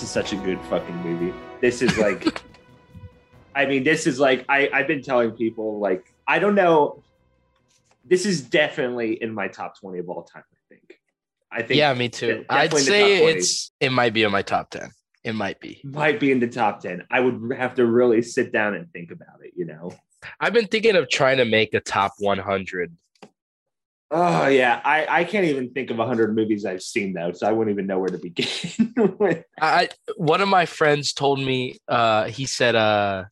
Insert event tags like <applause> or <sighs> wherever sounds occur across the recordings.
This is such a good fucking movie. This is like, <laughs> I mean, this is like I I've been telling people like I don't know. This is definitely in my top twenty of all time. I think. I think. Yeah, me too. I'd say it's it might be in my top ten. It might be. might be in the top 10 i would have to really sit down and think about it you know I've been thinking of trying to make a top 100. Oh yeah i i can't even think of 100 movies i've seen though so i wouldn't even know where to begin <laughs> with I one of my friends told me uh he said uh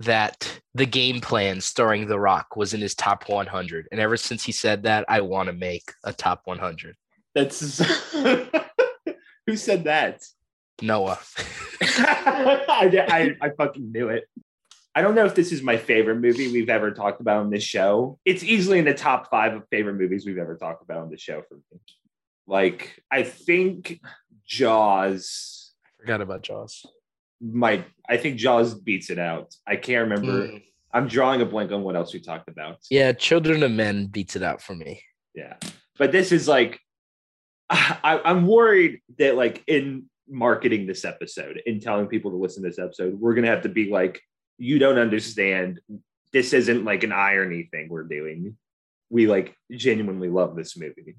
that the game plan starring The Rock was in his top 100 and ever since he said that I want to make a top 100. that's <laughs> who said that Noah. <laughs> I, I, I fucking knew it i don't know if this is my favorite movie we've ever talked about on this show it's easily in the top five of favorite movies we've ever talked about on the show for me like i think jaws I Forgot about Jaws. my I think Jaws beats it out. I can't remember. Mm. I'm drawing a blank on what else we talked about. Yeah, Children of Men beats it out for me. Yeah. But this is like <sighs> I, I'm worried that like in marketing this episode and telling people to listen to this episode, we're gonna have to be like, you don't understand. This isn't like an irony thing we're doing. We like genuinely love this movie.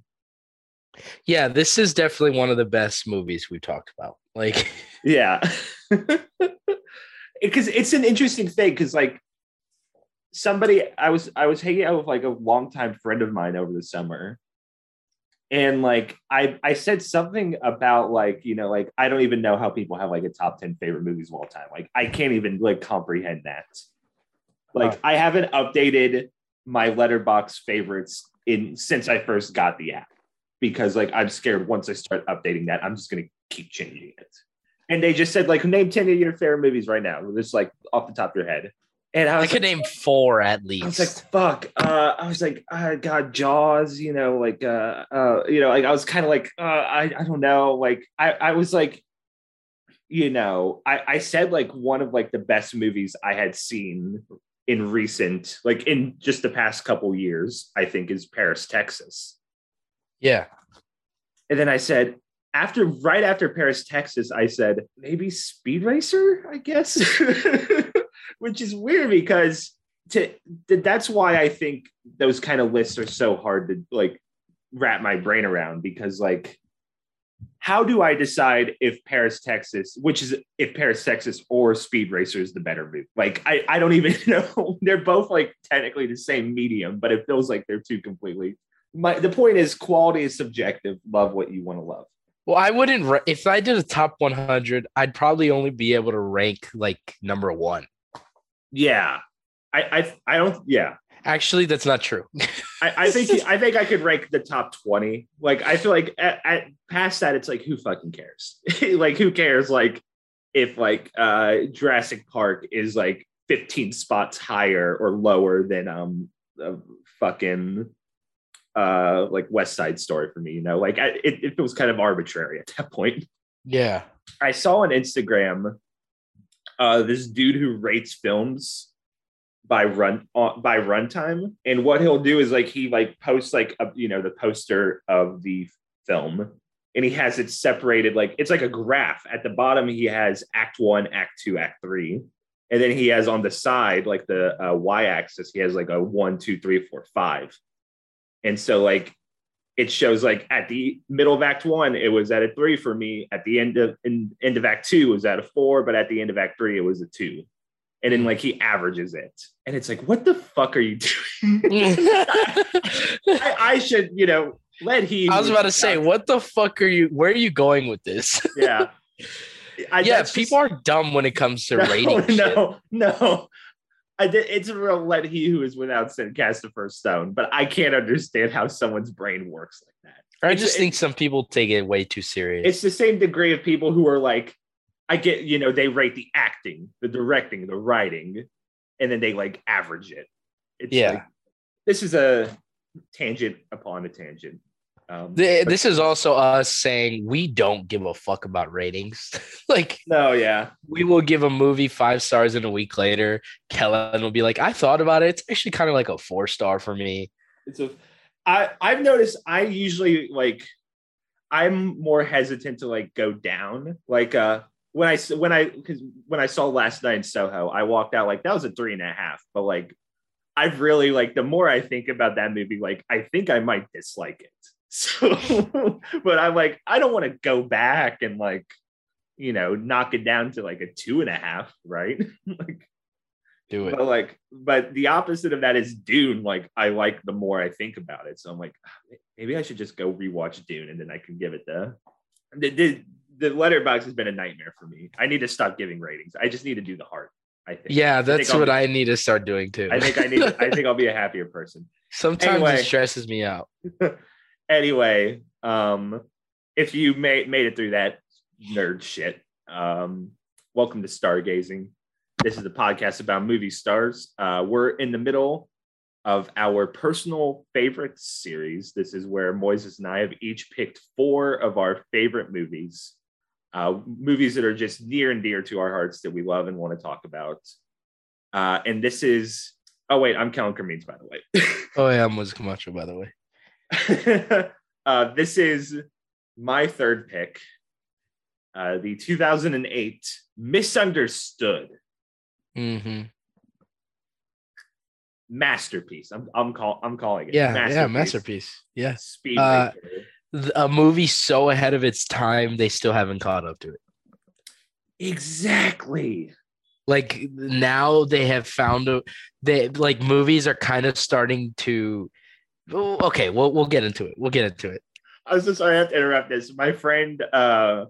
Yeah, this is definitely one of the best movies we've talked about. Like, <laughs> Yeah. <laughs> Because it's an interesting thing because like somebody I was I was hanging out with like a longtime friend of mine over the summer. And like I I said something about like, you know, like I don't even know how people have like a top 10 favorite movies of all time. Like I can't even like comprehend that. Like. I haven't updated my Letterboxd favorites in since I first got the app because like I'm scared once I start updating that, I'm just gonna keep changing it. And they just said like name 10 of your favorite movies right now. Just like off the top of your head. And I I could like, name four at least. I was like, fuck. Uh, I was like, uh, God, Jaws, you know, like, uh, uh, you know, like I was kind of like, uh, I, I don't know. Like, I, I was like, you know, I, I said like one of like the best movies I had seen in recent, like in just the past couple years, I think is Paris, Texas. yeah. And then I said, after right after Paris, Texas, I said maybe Speed Racer, I guess, <laughs> which is weird because to th- that's why I think those kind of lists are so hard to like wrap my brain around because like how do I decide if Paris, Texas, which is if Paris, Texas or Speed Racer is the better movie? Like I, I don't even <laughs> know. They're both like technically the same medium, but it feels like they're two completely my the point is quality is subjective. Love what you want to love. Well, I wouldn't. If I did a top 100, I'd probably only be able to rank like number one. Yeah. I I I don't yeah. Actually, that's not true. <laughs> I, I think I think I could rank the top 20. Like I feel like at, at past that it's like who fucking cares? <laughs> like who cares like if like uh Jurassic Park is like 15 spots higher or lower than um uh, fucking uh like West Side Story for me, you know? Like I, it, it feels kind of arbitrary at that point. yeah. I saw on Instagram uh, this dude who rates films by run uh, by runtime, and what he'll do is like he like posts like a, you know the poster of the film, and he has it separated like it's like a graph. At the bottom, he has Act One, Act Two, Act Three, and then he has on the side like the uh, y-axis, he has like a one, two, three, four, five, and so like it shows like at the middle of act one it was at a three for me at the end of in, end of act two it was at a four but at the end of act three it was a two and then like he averages it and it's like what the fuck are you doing <laughs> I, I should you know let he I was about to say, what the fuck are you? Where are you going with this? <laughs> yeah I, yeah, people just- are dumb when it comes to <laughs> no, rating. shit. no no I did, it's a real let he who is without sin cast the first stone but i can't understand how someone's brain works like that I It's- just think some people take it way too serious. it's the same degree of people who are like i get you know they rate the acting the directing the writing and then they like average it it's Yeah. like, this is a tangent upon a tangent um Th- but- this is also us saying we don't give a fuck about ratings. <laughs> like no yeah we will give a movie five stars in a week later, Kellin will be like, I thought about it. It's actually kind of like a four star for me. it's a i i've noticed i usually like I'm more hesitant to like go down. Like uh when I when I because when I saw last night in Soho, I walked out like that was a three and a half. But like I've really like the more I think about that movie, like I think I might dislike it. So <laughs> but I'm like, I don't want to go back and like, you know, knock it down to like a two and a half, right? <laughs> like Do it. but like but the opposite of that is dune like i like the more i think about it so i'm like "Ah, maybe i should just go rewatch dune and then i can give it the the, the, the Letterboxd has been a nightmare for me i need to stop giving ratings i just need to do the heart i think Yeah, that's I'll what be- I need to start doing too. i think i need i think <laughs> i'll be a happier person Sometimes Anyway. it stresses me out. Anyway um if you made made it through that nerd shit um welcome to stargazing. This is the podcast about movie stars. Uh we're in the middle of our personal favorite series. This is where moises and i have each picked four of our favorite movies uh movies that are just near and dear to our hearts that we love and want to talk about. Uh and this is oh wait i'm Kellin Cremeens, by the way. Oh yeah, I'm Moises Camacho, by the way. <laughs> uh, this is my third pick. Uh, the 2008 Misunderstood hmm masterpiece. I'm I'm call I'm calling it. Yeah, yeah, masterpiece. Yeah, Speed Uh, a movie so ahead of its time, they still haven't caught up to it. Exactly. Like now, they have found a they like movies are kind of starting to. Oh, Okay, we'll we'll get into it. We'll get into it. I was so sorry I have to interrupt this. My friend, uh,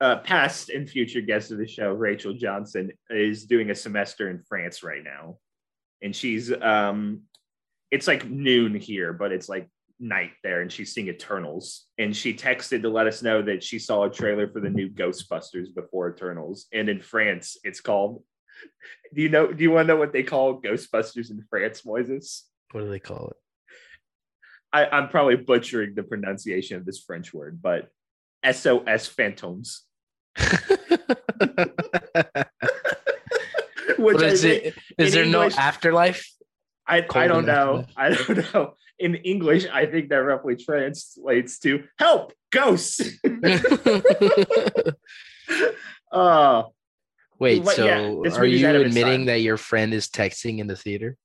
uh, past and future guest of the show, Rachel Johnson, is doing a semester in France right now, and she's um, it's like noon here, but it's like night there, and she's seeing Eternals, and she texted to let us know that she saw a trailer for the new Ghostbusters before Eternals, and in France, it's called. <laughs> Do you know? Do you want to know what they call Ghostbusters in France, Moises? What do they call it? I, I'm probably butchering the pronunciation of this French word, but SOS Phantoms. <laughs> Which I, is think- it? Is there no afterlife? I, I don't know. I don't <laughs> know. In English, I think that roughly translates to help ghosts. <laughs> uh Wait, so yeah, are you out of its admitting that your friend is texting in the theater?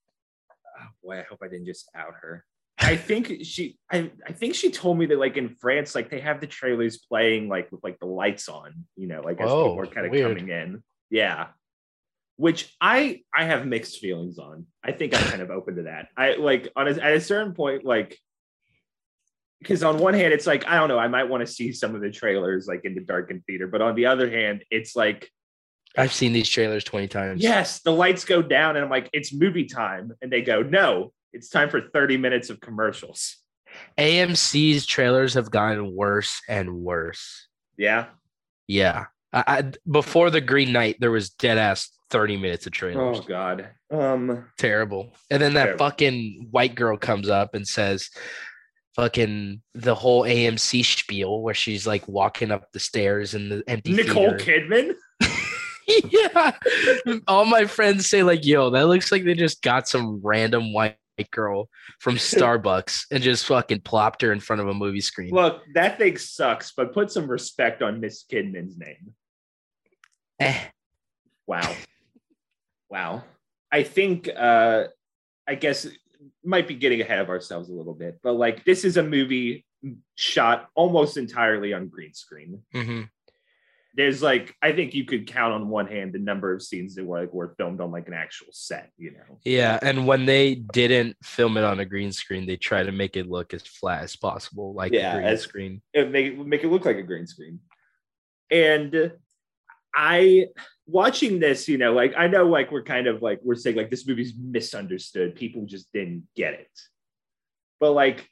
oh boy, I hope I didn't just out her. I think she I, I think she told me that like in France, like they have the trailers playing like with like the lights on, you know, like as Oh, people are kind of weird. coming in. Yeah. Which I I have mixed feelings on. I think I'm kind of open to that. I like on a, at a certain point, like because on one hand, it's like I don't know, I might want to see some of the trailers like in the darkened theater, but on the other hand, it's like I've seen these trailers 20 times. yes, the lights go down, and I'm like, it's movie time, and they go, no, it's time for 30 minutes of commercials. AMC's trailers have gotten worse and worse. Yeah. Yeah. I, I, before the Green Knight, there was dead ass 30 minutes of trailers. Oh God. Um. Terrible. And then that Terrible. fucking white girl comes up and says, fucking the whole AMC spiel where she's like walking up the stairs in the empty Nicole theater. Kidman. <laughs> yeah. All my friends say, like, yo, that looks like they just got some random white girl from <laughs> Starbucks and just fucking plopped her in front of a movie screen. Look, that thing sucks, but put some respect on Miss Kidman's name. Eh. Wow. wow. I think uh I guess might be getting ahead of ourselves a little bit, but like this is a movie shot almost entirely on green screen. Mhm. There's like I think you could count on one hand the number of scenes that were like were filmed on like an actual set, you know. Yeah, and when they didn't film it on a green screen, they try to make it look as flat as possible, like Yeah, a green as- screen. it make it make it look like a green screen. And I watching this, you know, like I know like we're kind of like we're saying like this movie's misunderstood. People just didn't get it. But like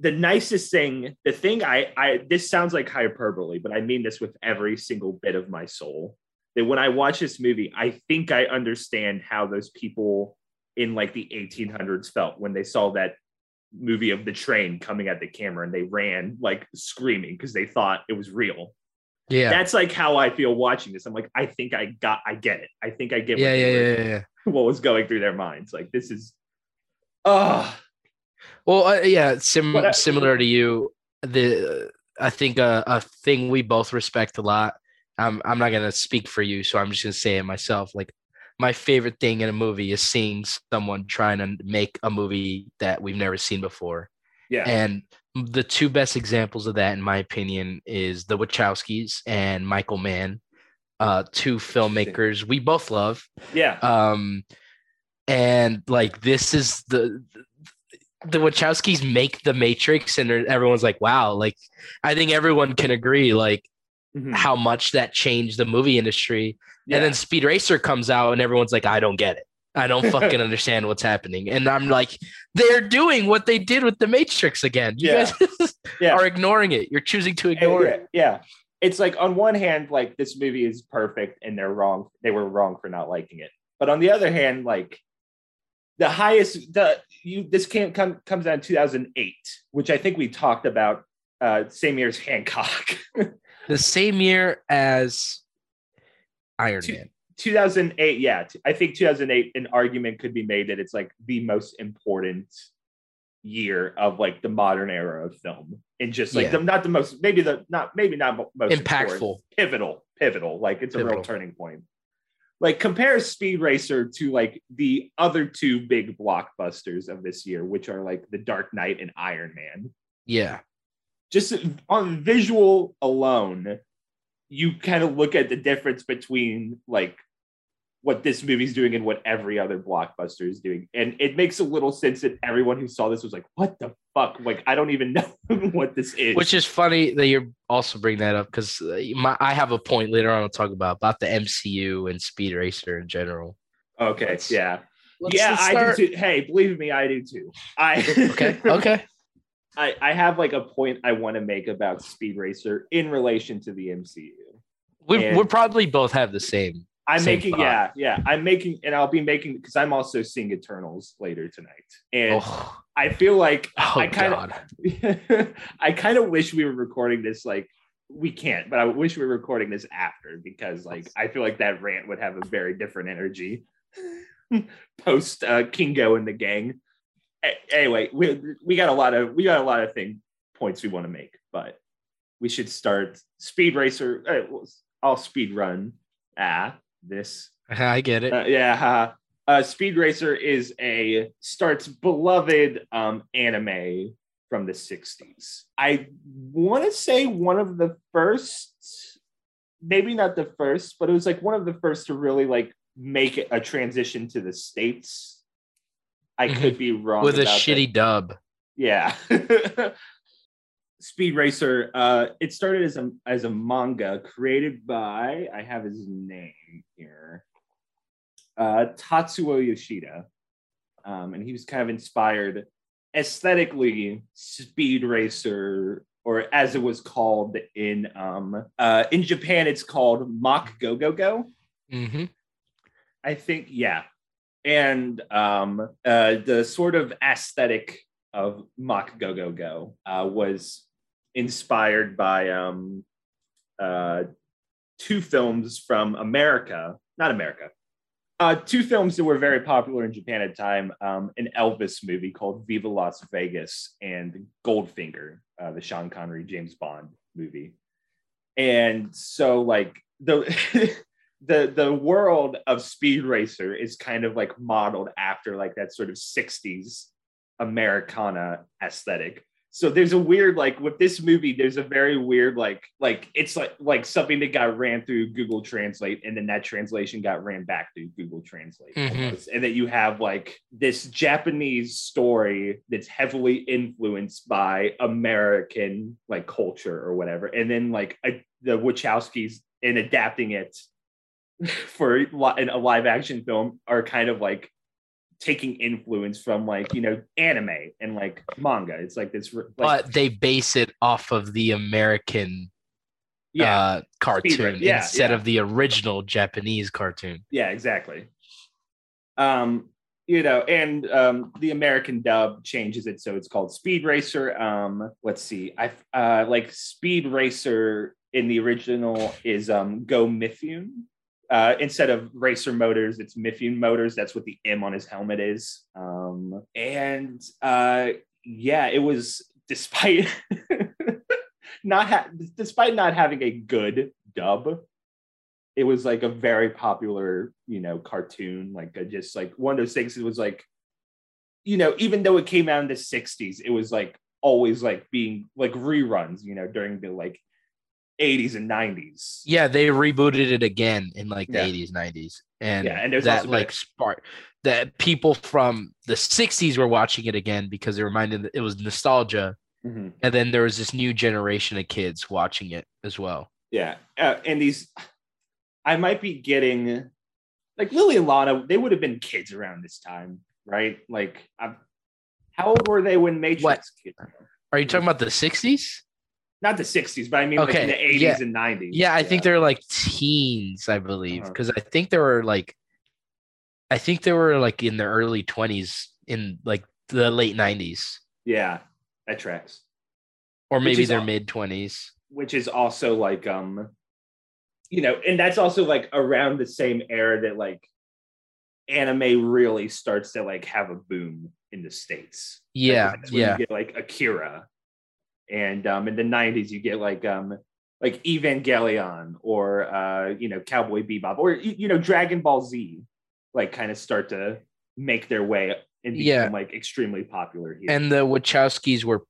the nicest thing, the thing I I this sounds like hyperbole, but I mean this with every single bit of my soul. That when I watch this movie, I think I understand how those people in like the 1800s felt when they saw that movie of the train coming at the camera and they ran like screaming because they thought it was real. Yeah. That's like how I feel watching this. I'm like, I think I got, I get it. I think I get Yeah, what, yeah, yeah, yeah, yeah. <laughs> what was going through their minds. Like this is, oh, Well, uh, yeah, sim- I- similar to you. the I think a, a thing we both respect a lot. I'm I'm not gonna speak for you, so I'm just gonna say it myself. Like my favorite thing in a movie is seeing someone trying to make a movie that we've never seen before. Yeah. And the two best examples of that, in my opinion, is the Wachowskis and Michael Mann, uh, two filmmakers we both love. yeah. Um, and like this is the the Wachowskis make the Matrix, and everyone's like, "Wow!" Like, I think everyone can agree, like, Mhm. how much that changed the movie industry. Yeah. And then Speed Racer comes out, and everyone's like, "I don't get it. I don't <laughs> fucking understand what's happening." And I'm like, "They're doing what they did with the Matrix again. You Yeah. guys <laughs> Yeah. are ignoring it. You're choosing to ignore yeah, it." yeah. It's like on one hand, like this movie is perfect and they're wrong. They were wrong for not liking it. But on the other hand, like the highest the you this can't come comes out in 2008, which I think we talked about uh same year as Hancock. <laughs> The same year as Iron Two- Man. 2008, yeah. i think 2008 an argument could be made that it's like the most important year of like the modern era of film and just like Yeah. the not the most maybe the not maybe not mo- most Impactful. pivotal pivotal like it's a real turning point like compare speed racer to like the other two big blockbusters of this year which are like the dark knight and iron man Yeah. just on visual alone you kind of look at the difference between like what this movie's doing and what every other blockbuster is doing and it makes a little sense that everyone who saw this was like what the fuck like i don't even <laughs> know what this is Which is funny that you're also bringing that up because uh, I have a point later on to talk about about the MCU and Speed Racer in general. okay Let's- yeah Let's- yeah let's i start- do too hey believe me i do too i <laughs> Okay. <laughs> Okay. I, I have like a point i want to make about speed racer in relation to the mcu We And- we probably both have the same. I'm Same making, thought. yeah, yeah. I'm making, and I'll be making because I'm also seeing Eternals later tonight, and Oh, I feel like oh I kind of, <laughs> I kind of wish we were recording this like we can't, but I wish we were recording this after because like I feel like that rant would have a very different energy <laughs> post uh, Kingo and the gang. A- anyway, we we got a lot of we got a lot of thing points we want to make, but we should start Speed Racer. Uh, I'll speed run. Ah, this I get it. uh, yeah. Uh, Speed Racer is a starts beloved um, anime from the 60s. I want to say one of the first, maybe not the first, but it was like one of the first to really like make a transition to the States. I Mhm. could be wrong. With a about that. shitty dub. Yeah. <laughs> Speed Racer. Uh, it started as a as a manga created by I have his name here, uh, Tatsuo Yoshida, um, and he was kind of inspired aesthetically. Speed Racer, or as it was called in um, uh, in Japan, it's called Mach Go Go Go. hmm I think, yeah. And um, uh, the sort of aesthetic of Mach Go Go Go uh, was inspired by um, uh, two films from America, not America, uh, two films that were very popular in Japan at the time um, an Elvis movie called Viva Las Vegas and Goldfinger, uh, the Sean Connery James Bond movie. And so, like, the. <laughs> the the world of speed racer is kind of like modeled after like that sort of 60s americana aesthetic so there's a weird like with this movie there's a very weird like like it's like like something that got ran through google translate and then that translation got ran back through google translate Mhm. and that you have like this japanese story that's heavily influenced by american like culture or whatever and then like a, the wachowskis in adapting it <laughs> for a live action film are kind of like taking influence from like you know anime and like manga. It's like this like, But they base it off of the American yeah. uh, cartoon yeah, instead yeah. of the original Japanese cartoon. yeah exactly. Um you know and um the american dub changes it so it's called speed racer. Um let's see. I uh like speed racer in the original is um Go Mifune uh instead of racer motors it's Mifune motors that's what the m on his helmet is um and uh yeah it was despite <laughs> not ha- despite not having a good dub, it was like a very popular, you know, cartoon. Like a, just like one of those things. It was like, you know, even though it came out in the '60s, it was like always like being like reruns. You know, during the like 80s and 90s. Yeah, they rebooted it again in like the Yeah. 80s, 90s. And, Yeah, and there's that been- like spark that people from the 60s were watching it again because it reminded it was nostalgia. Mhm. And then there was this new generation of kids watching it as well. Yeah, uh, and these, I might be getting, like Lily and Lana. They would have been kids around this time, right? Like, I'm, how old were they when Matrix? What? Out? Are you talking about the 60s? Not the '60s, but I mean like in Okay, the '80s yeah. and '90s. Yeah, I think they're like teens, I believe, Uh-huh. because I think they were like, I think they were like in their early 20s in like the late 90s, Yeah, that tracks. or maybe their mid 20s. Which is also like, um, you know, and that's also like around the same era that like anime really starts to like have a boom in the states. Like, Yeah, that's when yeah. You get like Akira, and um, in the '90s you get like um, like Evangelion or uh, you know Cowboy Bebop or you know Dragon Ball Z, like kind of start to make their way and become Yeah. like extremely popular here. And the Wachowskis were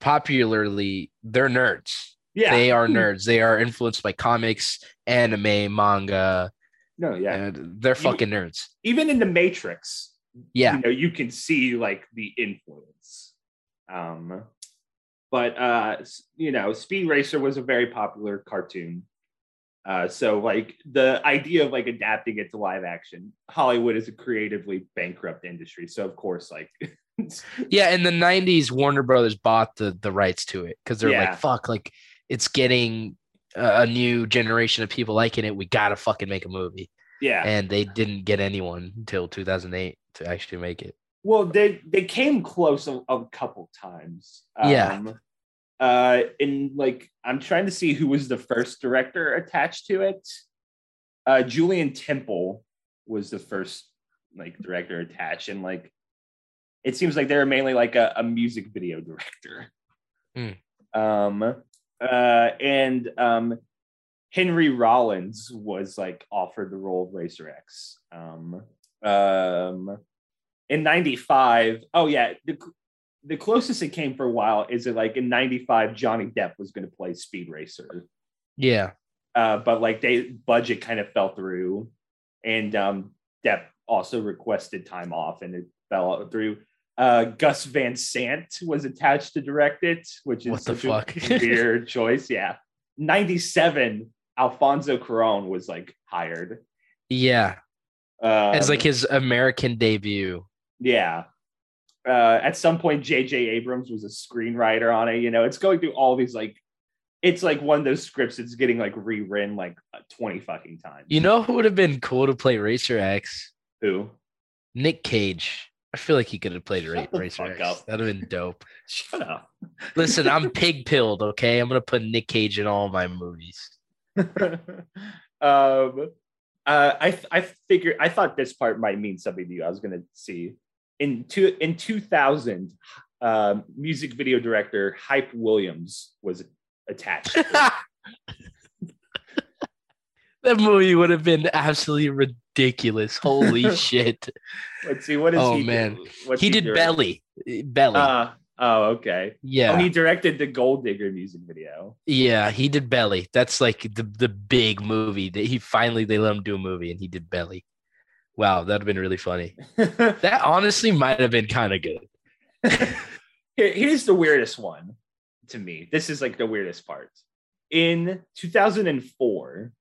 popularly, they're nerds. yeah, They are nerds. They are influenced by comics, anime, manga, no, yeah. they're fucking nerds. Even in the Matrix, Yeah. you know you can see like the influence um but uh you know speed racer was a very popular cartoon uh so like the idea of like adapting it to live action hollywood is a creatively bankrupt industry so of course like <laughs> Yeah, in the '90s, Warner Brothers bought the the rights to it because they're Yeah. like, "Fuck, like it's getting a, a new generation of people liking it. We gotta fucking make a movie." yeah And they didn't get anyone until 2008 to actually make it. Well they they came close a, a couple times Yeah. um, uh and like i'm trying to see who was the first director attached to it uh Julien Temple was the first like director attached and like it seems like they're mainly like a, a music video director Hmm. um uh and um henry rollins was like offered the role of racer x um um in 95 oh yeah the, the closest it came for a while is that like in 95 johnny depp was going to play speed racer Yeah, uh, but like they budget kind of fell through and um depp also requested time off and it fell through uh gus van sant was attached to direct it which is What the fuck? <laughs> weird choice yeah 97 alfonso cuaron was like hired yeah. um, It's like his American debut. Yeah. Uh, at some point, J.J. Abrams was a screenwriter on it. You know, it's going through all these like, it's like one of those scripts that's getting like rewritten like uh, twenty fucking times. You know who would have been cool to play Racer X? who? Nic Cage. I feel like he could have played Shut the Racer X. up. That'd have been dope. <laughs> Shut up. Listen, I'm <laughs> pig pilled. Okay, I'm gonna put Nic Cage in all my movies. <laughs> um, uh, I I figured I thought this part might mean something to you. I was gonna see in two in two thousand, um, music video director Hype Williams was attached. <laughs> that movie would have been absolutely ridiculous. Holy <laughs> shit. Let's see what is Oh, he? man. what's he did direct- Belly. Belly. Uh, oh, okay. yeah. Oh, he directed the Gold Digger music video. yeah, he did Belly. That's like the the big movie that he finally they let him do a movie and he did Belly. Wow, that'd have been really funny. <laughs> That honestly might have been kind of good. <laughs> Here- Here's the weirdest one to me. This is like the weirdest part. In 2004,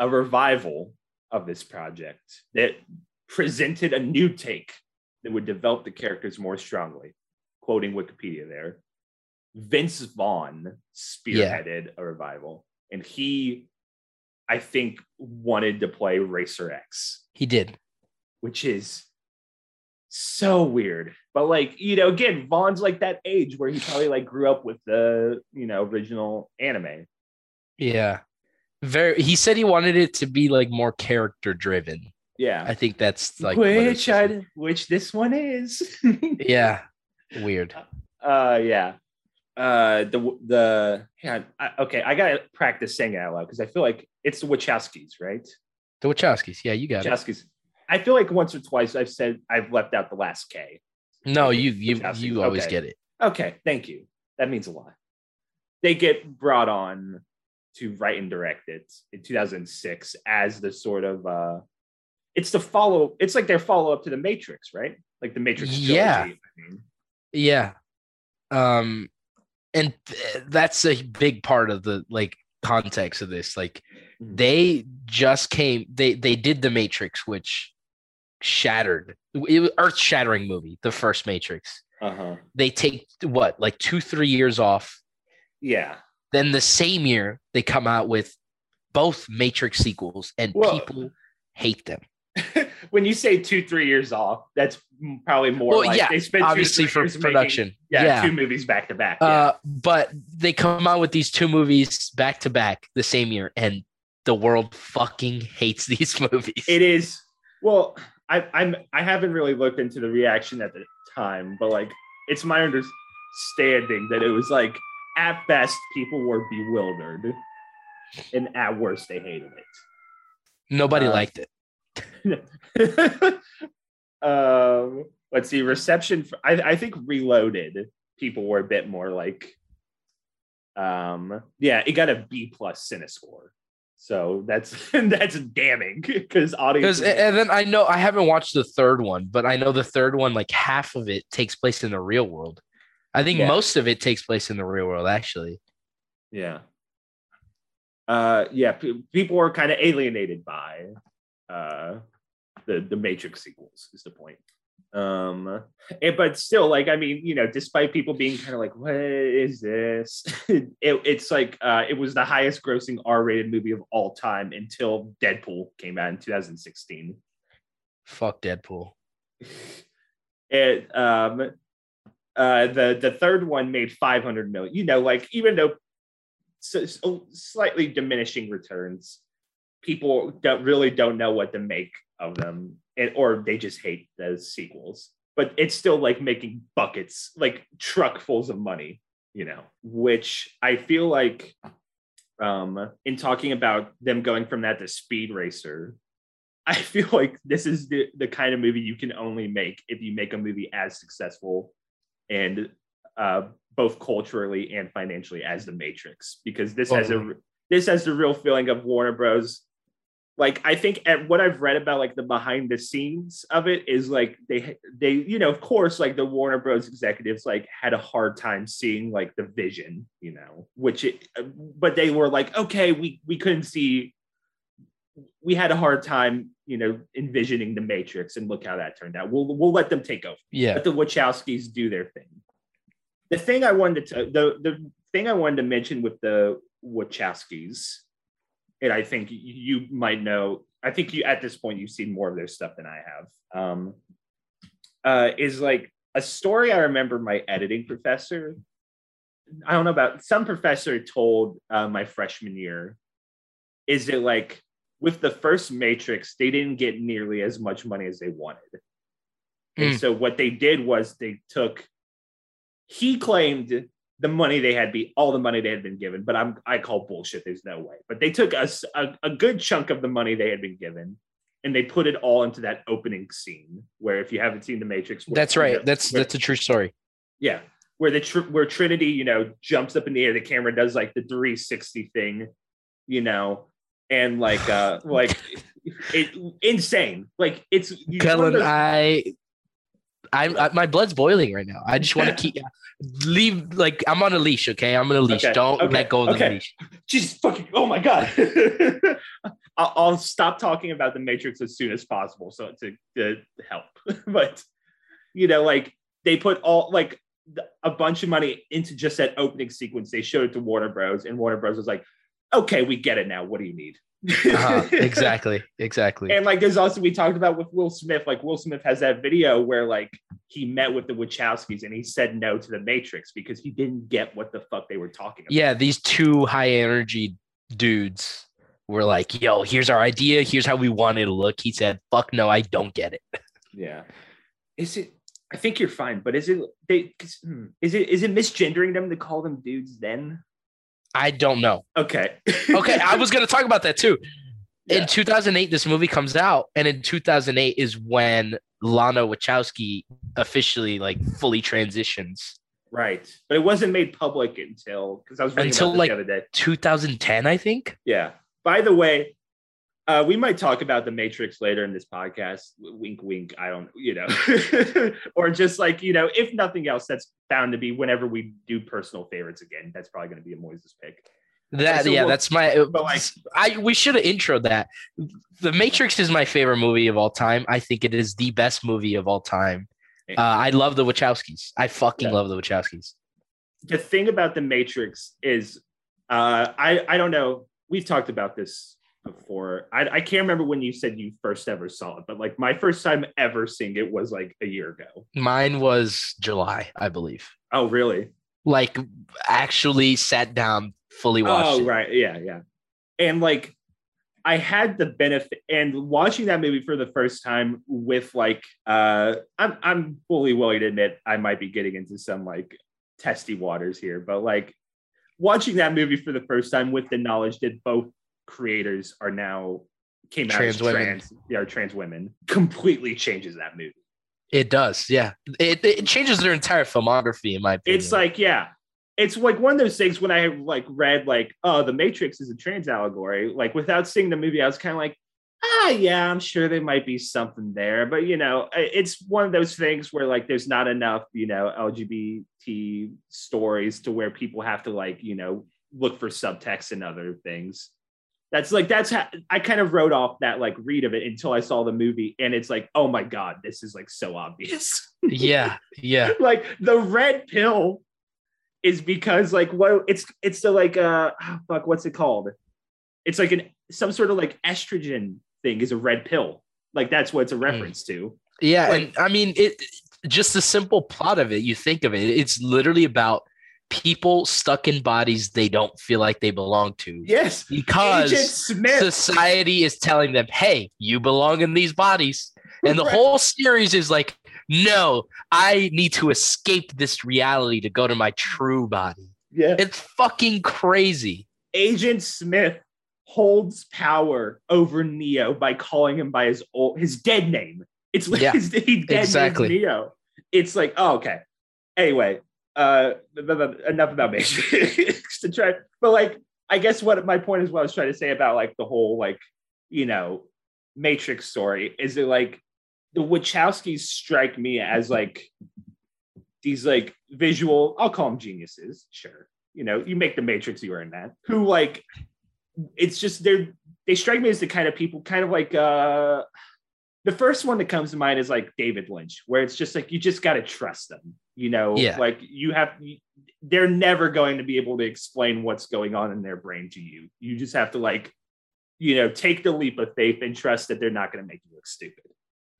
a revival of this project that presented a new take that would develop the characters more strongly. Quoting Wikipedia there. Vince Vaughn spearheaded a revival, and he, I think, wanted to play Racer X He did. which is so weird. But like, you know, again, Vaughn's like that age where he probably like grew up with the, you know, original anime. Yeah. Very he said he wanted it to be like more character driven. Yeah. I think that's like which I which this one is. <laughs> Yeah. Weird. uh yeah. uh the the yeah I, okay I gotta practice saying it out loud because I feel like it's the Wachowskis, right? The Wachowskis. Yeah, you got it. Wachowskis. I feel like once or twice I've said I've left out the last K. No, you you Wachowskis, you always okay. get it. Okay, thank you. That means a lot. They get brought on to write and direct it in 2006 as the sort of uh it's the follow it's like their follow up to the Matrix, right? Like the Matrix trilogy. Yeah. I mean. Yeah. Um and th- that's a big part of the like context of this. Like Mhm. they just came they they did the Matrix which shattered it was earth shattering movie, the first Matrix. Uh-huh. They take what, like 2 3 years off. Yeah. Then the same year they come out with both Matrix sequels and people hate them. <laughs> when you say two, three years off, that's probably more Well, like yeah, they spent two Obviously three for years making- production. yeah, yeah. two movies back to back. Uh, but they come out with these two movies back to back the same year, and the world fucking hates <laughs> these movies. It is well, I, I'm I haven't really looked into the reaction at the time, but like it's my understanding that it was like at best people were bewildered, and at worst they hated it. Nobody uh, liked it. <laughs> <laughs> um, let's see, reception. For, I I think Reloaded people were a bit more like, um, yeah, it got a B plus Cinescore. So that's <laughs> that's damning because audience. And then I know I haven't watched the third one, but I know the third one, like half of it takes place in the real world. I think Yeah. most of it takes place in the real world, actually. Yeah. Uh, yeah, p- people were kind of alienated by uh, the the Matrix sequels. Is the point? Um, eh, but still, like, I mean, you know, despite people being kind of like, "What is this?" <laughs> it, it's like uh, it was the highest grossing R rated movie of all time until Deadpool came out in 2016. Fuck Deadpool. <laughs> it um uh the the third one made 500 million you know like even though so, so slightly diminishing returns people don't really don't know what to make of them and or they just hate those sequels but it's still like making buckets like truckfuls of money you know which i feel like um in talking about them going from that to speed racer I <laughs> feel like this is the, the kind of movie you can only make if you make a movie as successful and uh, both culturally and financially as The Matrix, because this has a this has the real feeling of Warner Bros. Like I think at what I've read about like the behind the scenes of it is like they they you know of course like the Warner Bros. executives like had a hard time seeing like the vision you know which it but they were like okay we we couldn't see we had a hard time, you know, envisioning the Matrix, and look how that turned out. We'll we'll let them take over. Yeah. Let the Wachowskis do their thing. The thing I wanted to the the thing I wanted to mention with the Wachowskis, and I think you might know. I think you at this point you've seen more of their stuff than I have. Um, uh, is like a story I remember my editing professor. I don't know about some professor told uh, my freshman year. Is it like with the first Matrix, they didn't get nearly as much money as they wanted. And Mm. so what they did was they took, he claimed the money they had be all the money they had been given, but I'm I call bullshit. There's no way. But they took us a, a, good chunk of the money they had been given and they put it all into that opening scene where if you haven't seen the Matrix, where- That's right. That's where- that's a true story. yeah, where the tr- where Trinity, you know, jumps up in the air, the camera does like the 360 thing, you know, and like uh like <laughs> it insane. Like it's you- Kellin, those- I, I, I, my blood's boiling right now. I just want to keep <laughs> leave. Like I'm on a leash. Okay, I'm on a leash. Okay, Don't okay, let go of the leash. Jesus fucking oh my god. <laughs> I'll, I'll stop talking about the Matrix as soon as possible so to, to help. <laughs> but you know, like they put all like a bunch of money into just that opening sequence. They showed it to Warner Bros. and Warner Bros. was like, okay, we get it now. What do you need? Uh-huh, <laughs> exactly. Exactly. And like there's also we talked about with Will Smith, like Will Smith has that video where like he met with the Wachowskis and he said no to the Matrix because he didn't get what the fuck they were talking about. yeah, these two high energy dudes were like, "Yo, here's our idea. Here's how we want it to look." He said, "Fuck no, I don't get it." <laughs> Yeah. Is it I think you're fine, but is it they? hmm, Is it is it misgendering them to call them dudes? Then I don't know. okay, Okay, I was gonna talk about that too. <laughs> Yeah. In 2008, this movie comes out, and in 2008 is when Lana Wachowski officially like fully transitions. right, but it wasn't made public until because I was Until, like- the other day. 2010, I think. Yeah. By the way, uh, we might talk about the Matrix later in this podcast. Wink, wink. I don't, you know, <laughs> or just like you know, if nothing else, that's bound to be whenever we do personal favorites again. That's probably going to be a Moises pick. That So yeah, we'll- that's my. but, like- I we should have intro that. The Matrix is my favorite movie of all time. I think it is the best movie of all time. Uh, I love the Wachowskis. I fucking Yeah. love the Wachowskis. The thing about the Matrix is, uh, I I don't know. We've talked about this before. I I can't remember when you said you first ever saw it, but like my first time ever seeing it was like a year ago. Mine was July, I believe. Oh, really? Like actually sat down, fully watched. Oh, it. right. Yeah, yeah. And like I had the benefit and watching that movie for the first time with like uh I'm I'm fully willing to admit I might be getting into some like testy waters here, but like watching that movie for the first time with the knowledge that both creators are now came out Trans as women. trans, yeah, trans women <laughs> completely changes that movie. It does, yeah. It, it changes their entire filmography, in my opinion. it's like yeah it's like one of those things when i like read like oh the matrix is a trans allegory like without seeing the movie i was kind of like ah yeah i'm sure there might be something there but you know it's one of those things where like there's not enough you know lgbt stories to where people have to like you know look for subtext and other things that's like that's how i kind of wrote off that like read of it until i saw the movie and it's like oh my god this is like so obvious. <laughs> Yeah, yeah. like the red pill is because like what it's it's the like uh oh, fuck what's it called? It's like an some sort of like estrogen thing is a red pill. Like that's what it's a reference to. Yeah, Like- and I mean it just the simple plot of it, you think of it, it's literally about people stuck in bodies they don't feel like they belong to. yes Because Smith society is telling them, "Hey, you belong in these bodies." And the Right. whole series is like, "No, I need to escape this reality to go to my true body." yeah It's fucking crazy. Agent Smith holds power over Neo by calling him by his old his dead name. It's like Yeah, <laughs> his, he dead exactly. Neo. It's like oh okay. Anyway, uh, enough about Matrix <laughs> to try. But like, I guess what my point is what I was trying to say about like the whole like you know Matrix story is it like the Wachowskis strike me as like these like visual. I'll call them geniuses. Sure, you know you make the Matrix, you earn that. Who like it's just they're they strike me as the kind of people kind of like uh the first one that comes to mind is like David Lynch, where it's just like you just got to trust them, you know, Yeah. like you have they're never going to be able to explain what's going on in their brain to you. You just have to like, you know, take the leap of faith and trust that they're not going to make you look stupid.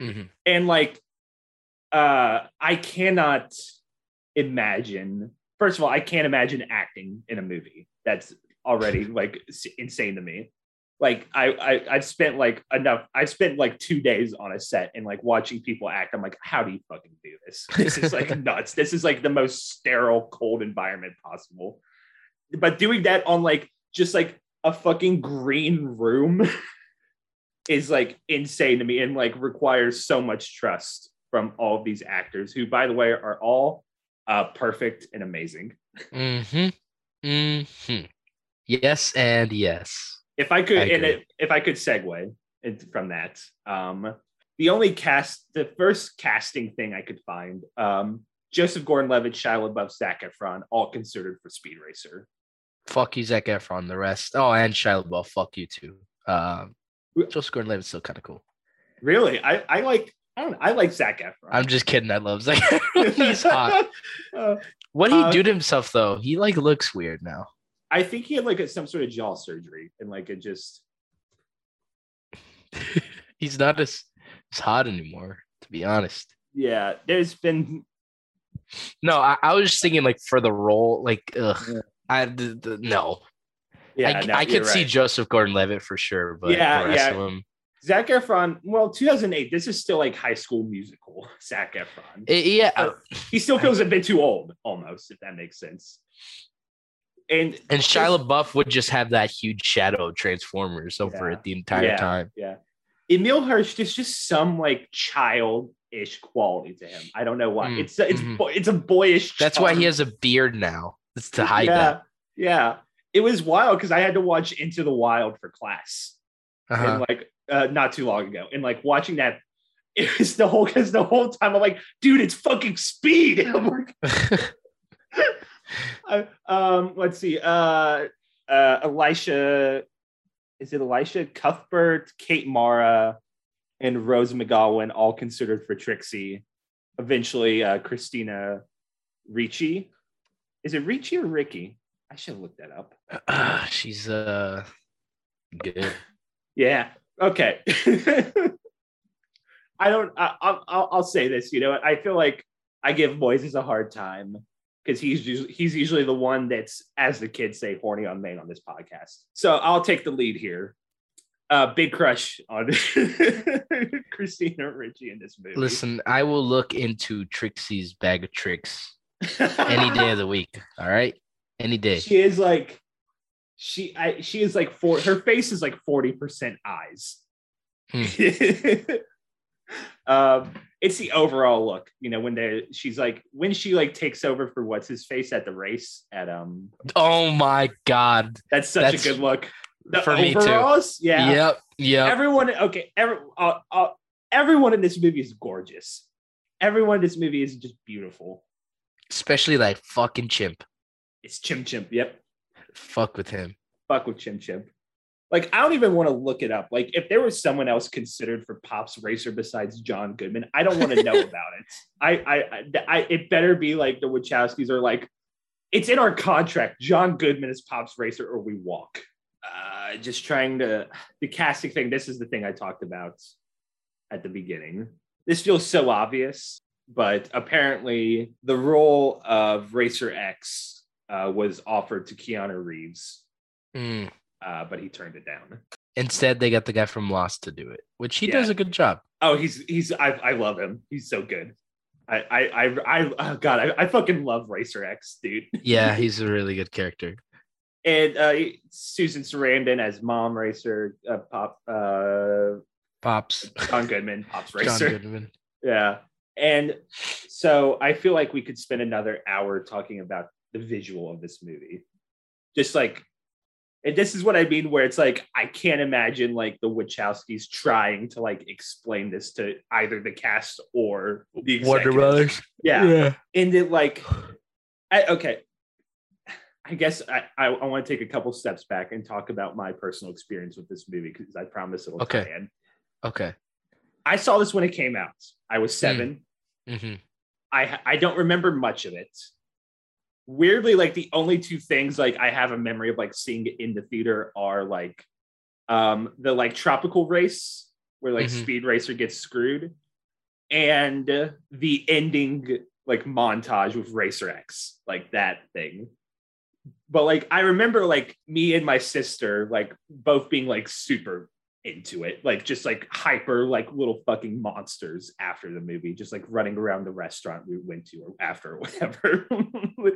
Mhm. And like, uh, I cannot imagine. First of all, I can't imagine acting in a movie. That's already like insane to me. Like I, I I've spent like enough. I've spent like two days on a set and like watching people act. I'm like, how do you fucking do this? This is like <laughs> nuts. This is like the most sterile, cold environment possible. But doing that on like just like a fucking green room <laughs> is like insane to me and like requires so much trust from all of these actors who by the way are all uh perfect and amazing Mm-hmm. Mm-hmm. Yes and yes. If i could I and it, if i could segue from that um the only cast the first casting thing i could find um joseph gordon-levitt shia labeouf zac efron all considered for speed racer Fuck you, Zac Efron. The rest. Oh, and Shia LaBeouf. Fuck you too. Um, Joseph Gordon-Levitt's still kind of cool. really i i like i don't know, i like zac efron I'm just kidding. I love Zac. Efron. <laughs> He's hot. Uh, What did he Uh, do to himself though? He like looks weird now. I think he had like a, some sort of jaw surgery and like it just <laughs> He's not as, as hot anymore, to be honest. yeah. There's been No, I, I was just thinking like for the role, like ugh. Yeah. I d- d- no. yeah. I, no, I you're could see. Joseph Gordon-Levitt for sure, but Yeah, the rest yeah. of them, Zac Efron. Well, 2008. This is still like high school musical. Zac Efron. Eh, yeah, uh, he still feels a bit too old, almost, if that makes sense. And and Shia LaBeouf would just have that huge shadow of Transformers over Yeah. it the entire Yeah. time. Yeah. Emile Hirsch, there's just some like childish quality to him. I don't know why. Mm, It's it's mhm. it's a boyish. That's why he has a beard now. It's to hide yeah, that. Yeah. It was wild because I had to watch Into the Wild for class. Uh-huh. And like uh, not too long ago. And like watching that, <laughs> it was the whole because the whole time I'm like, dude, it's fucking speed. <laughs> <laughs> <laughs> Uh, um, let's see. Uh, uh, Elisha, is it Elisha Cuthbert, Kate Mara, and Rose McGowan all considered for Trixie. Eventually, uh, Christina Ricci. Is it Ricci or Ricky? I should have looked that up. Uh, <clears throat> she's uh good. Yeah. Okay. <laughs> I don't. I, I'll, I'll. I'll say this. You know, I feel like I give Moises a hard time because he's usually, he's usually the one that's, as the kids say, horny on main on this podcast. So I'll take the lead here. Uh, big crush on <laughs> Christina Ricci in this movie. Listen, I will look into Trixie's bag of tricks <laughs> any day of the week. All right, any day. she is like, she I she is like four. Her face is like forty percent eyes. Hmm. <laughs> um, it's the overall look. You know when they she's like when she like takes over for what's his face at the race at um. Oh my god. That's such That's- a good look. The for me too. yeah. Yep. Yep. Everyone, okay. Every, uh, uh, everyone in this movie is gorgeous. Everyone in this movie is just beautiful. Especially that fucking chimp. It's Chim Chimp. Yep. Fuck with him. fuck with Chim Chimp. Like, I don't even want to look it up. Like, if there was someone else considered for Pops Racer besides John Goodman, I don't want to know <laughs> about it. I, I, I, it better be like the Wachowskis are like, it's in our contract. John Goodman is Pops Racer, or we walk. Uh, just trying to the casting thing. This is the thing I talked about at the beginning. This feels so obvious, but apparently the role of Racer X uh, was offered to Keanu Reeves Mm. Uh, but he turned it down. Instead, they got the guy from Lost to do it, which he Yeah. does a good job. Oh, he's he's I, I love him. He's so good. I I I, I oh god, I, I fucking love Racer X, dude. <laughs> Yeah, he's a really good character. And uh, Susan Sarandon as Mom Racer, uh, Pop, uh, Pops. John Goodman, Pops Racer, John. Goodman. <laughs> Yeah. And so I feel like we could spend another hour talking about the visual of this movie. Just like, and this is what I mean, where it's like, I can't imagine like the Wachowskis trying to like explain this to either the cast or the Warner. Brothers. Yeah. yeah. And it like, I, okay. I guess I, I, I want to take a couple steps back and talk about my personal experience with this movie because I promise it'll Okay. tie in. Okay. I saw this when it came out. I was 7 hmm I I don't remember much of it. Weirdly, like the only two things like I have a memory of like seeing it in the theater are like um the like tropical race where like Mhm. Speed Racer gets screwed and uh, the ending like montage with Racer X, like that thing. But like I remember like me and my sister like both being like super into it, like just like hyper, like little fucking monsters after the movie, just like running around the restaurant we went to or after or whatever.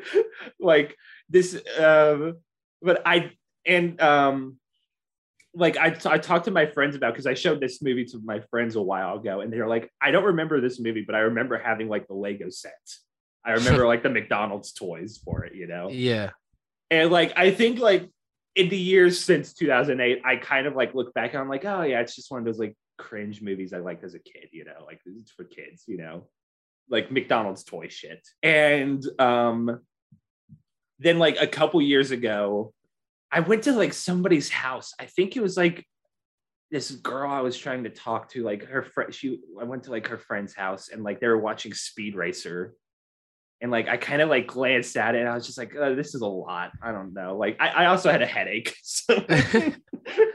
<laughs> like this, um, but I and um, like I I talked to my friends about because I showed this movie to my friends a while ago, and they're like, I don't remember this movie, but I remember having like the Lego set. I remember <laughs> like the McDonald's toys for it, you know. Yeah. And like I think like in the years since 2008, I kind of like look back and I'm like, oh yeah, it's just one of those like cringe movies I liked as a kid, you know, like it's for kids, you know, like McDonald's toy shit. And um then like a couple years ago, I went to like somebody's house. I think it was like this girl I was trying to talk to, like her friend. She I went to like her friend's house and like they were watching Speed Racer and like I kind of like glanced at it and I was just like, oh, this is a lot. I don't know. Like I, I also had a headache. <laughs> So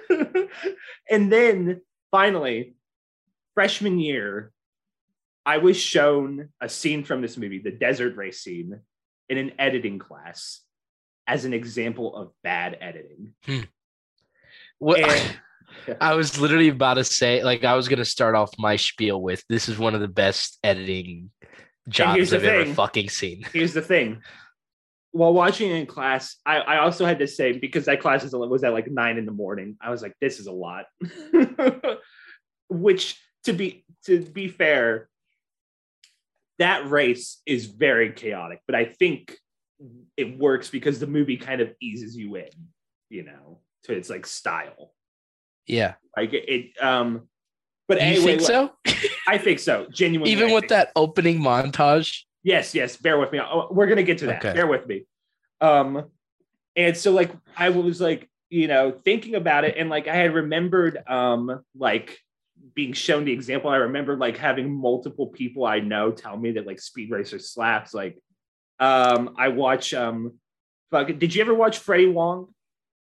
<laughs> and then finally, freshman year, I was shown a scene from this movie, the desert race scene, in an editing class as an example of bad editing. Hmm. What? And- <laughs> I was literally about to say, like, I was gonna start off my spiel with this is one of the best editing jobs here's the I've ever thing. fucking seen. <laughs> Here's the thing. While watching in class, I, I also had to say because that class was, was at like nine in the morning. I was like, this is a lot. <laughs> Which to be to be fair, that race is very chaotic, but I think it works because the movie kind of eases you in, you know, to its like style. Yeah, Like it, it um but you think so? I think so. Genuinely. Even I with that opening montage. Yes, yes. Bear with me. Oh, We're gonna get to that. Okay. Bear with me. Um, and so like I was like, you know, thinking about it, and like I had remembered, um, like being shown the example. I remember like having multiple people I know tell me that like Speed Racer slaps. Like, um, I watch, um, fuck, did you ever watch Freddie Wong?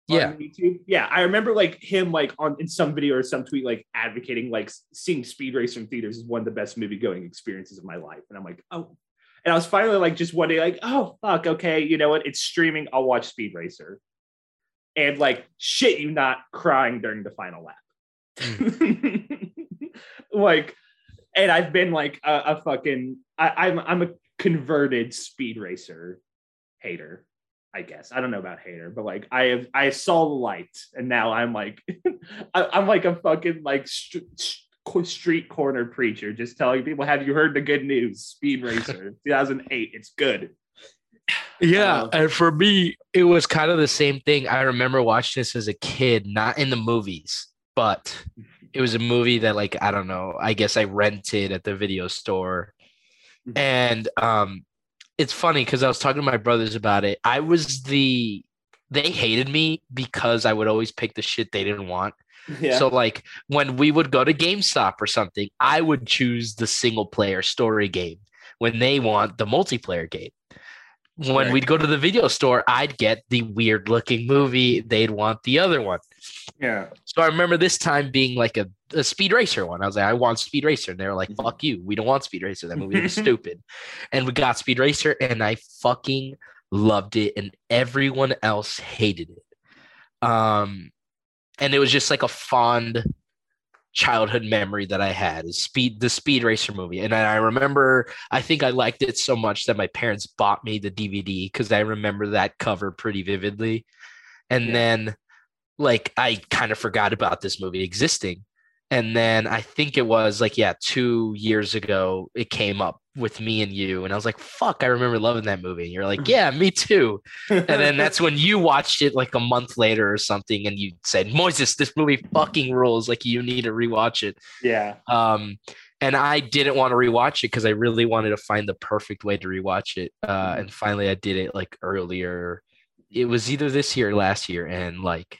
Yeah. YouTube. Yeah, I remember like him like on in some video or some tweet like advocating like seeing Speed Racer in theaters is one of the best movie going experiences of my life, and I'm like, oh, and I was finally like just one day like, oh fuck, okay, you know what? It's streaming. I'll watch Speed Racer, and like shit, you not crying during the final lap, <laughs> like, and I've been like a, a fucking I, I'm I'm a converted Speed Racer hater. I guess I don't know about hater, but like I have I saw the light, and now I'm like <laughs> I, I'm like a fucking like st- st- street corner preacher, just telling people, "Have you heard the good news? Speed <laughs> Racer, 2008, it's good." Yeah, Um, and for me, it was kind of the same thing. I remember watching this as a kid, not in the movies, but it was a movie that, like, I don't know. I guess I rented at the video store, Mhm. and um, it's funny because I was talking to my brothers about it. I was the they hated me because I would always pick the shit they didn't want. Yeah, So like when we would go to GameStop or something, I would choose the single player story game when they want the multiplayer game. When Right. we'd go to the video store, I'd get the weird looking movie. They'd want the other one. Yeah, So I remember this time being like a, a Speed Racer one. I was like, I want Speed Racer. And they were like, Mhm. fuck you. We don't want Speed Racer. That movie was <laughs> stupid. And we got Speed Racer and I fucking loved it. And everyone else hated it. Um, and it was just like a fond childhood memory that I had is speed the Speed Racer movie. And I remember I think I liked it so much that my parents bought me the DVD because I remember that cover pretty vividly. And Yeah. then like I kind of forgot about this movie existing. And then I think it was like, yeah, two years ago, it came up with me and you. And I was like, fuck, I remember loving that movie. And you're like, yeah, me too. And then that's when you watched it like a month later or something. And you said, Moises, this movie fucking rules. Like, you need to rewatch it. yeah, Um, and I didn't want to rewatch it because I really wanted to find the perfect way to rewatch it. Uh, and finally, I did it like earlier. It was either this year or last year, and like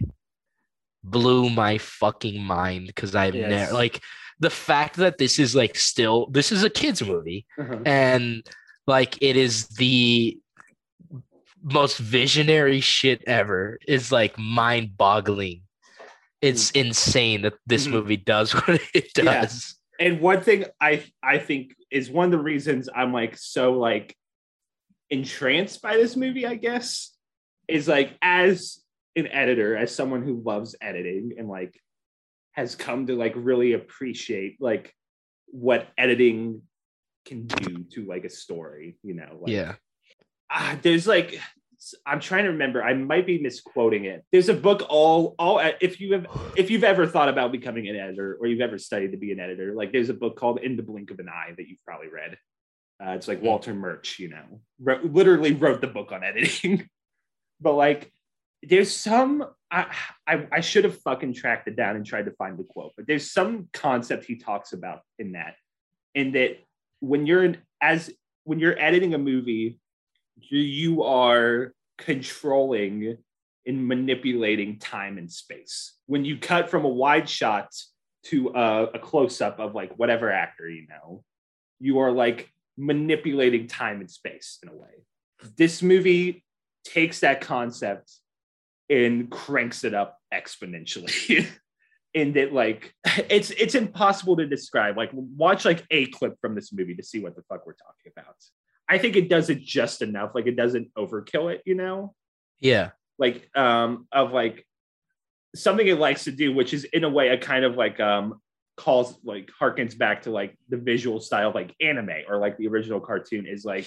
blew my fucking mind because I've Yes. never like the fact that this is like still this is a kids movie Uh-huh. and like it is the most visionary shit ever is like mind boggling. It's insane that this Mhm. movie does <laughs> what it does. and one thing I I think is one of the reasons I'm like so like entranced by this movie, I guess, is like as an editor, as someone who loves editing and like has come to like really appreciate like what editing can do to like a story, you know, like yeah. ah, there's like I'm trying to remember. I might be misquoting it. There's a book all all if you have if you've ever thought about becoming an editor or you've ever studied to be an editor, like there's a book called In the Blink of an Eye that you've probably read. Uh, it's like Hmm. Walter Murch, you know, wrote, literally wrote the book on editing. <laughs> but like, there's some I, I I should have fucking tracked it down and tried to find the quote, but there's some concept he talks about in that, in that when you're in, as when you're editing a movie, you, are controlling and manipulating time and space. When you cut from a wide shot to a, a close up of like whatever actor you know, you are like manipulating time and space in a way. This movie takes that concept and cranks it up exponentially. <laughs> in that like it's it's impossible to describe. Like watch like a clip from this movie to see what the fuck we're talking about. I think it does it just enough. Like it doesn't overkill it, you know? Yeah. Like um of like something it likes to do, which is in a way a kind of like um calls like harkens back to like the visual style of like anime or like the original cartoon is like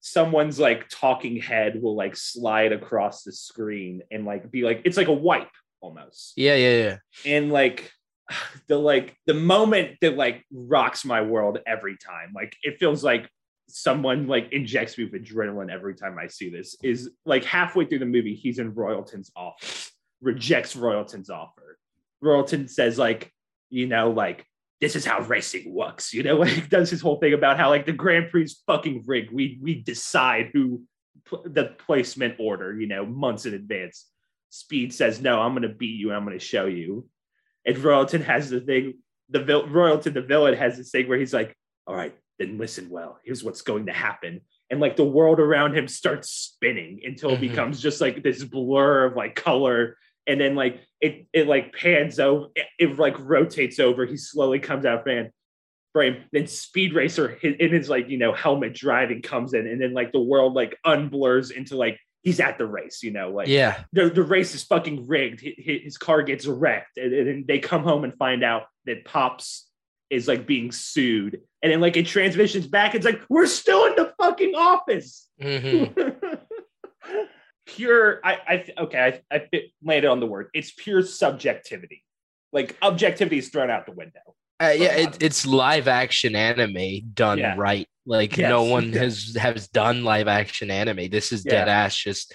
someone's like talking head will like slide across the screen and like be like it's like a wipe almost Yeah, yeah, yeah. and like <sighs> the like the moment that like rocks my world every time like it feels like someone like injects me with adrenaline every time i see this is like halfway through the movie he's in royalton's office rejects royalton's offer royalton says like you know like this is how racing works you know <laughs> like does his whole thing about how like the grand prix is fucking rigged we we decide who pl- the placement order you know months in advance speed says no i'm going to beat you and i'm going to show you and Royalton has the thing, the vil- Royalton, the villain, has this thing where he's like, all right, then listen well. Here's what's going to happen. And like the world around him starts spinning until it Mhm. becomes just like this blur of like color. And then like it it like pans over, it, it like rotates over. He slowly comes out fan frame. Then Speed Racer in his like, you know, helmet driving comes in, and then like the world like unblurs into like he's at the race, you know, like Yeah. the, the race is fucking rigged. Hi- hi- His car gets wrecked, and, and then they come home and find out that Pops is like being sued. And then like it transitions back. It's like we're still in the fucking office. Mhm. <laughs> pure. I, I okay. I, I landed on the word. It's pure subjectivity. Like objectivity is thrown out the window. Uh, yeah, it, it's live action anime done Yeah. right. Like Yes. no one <laughs> has has done live action anime. This is dead ass just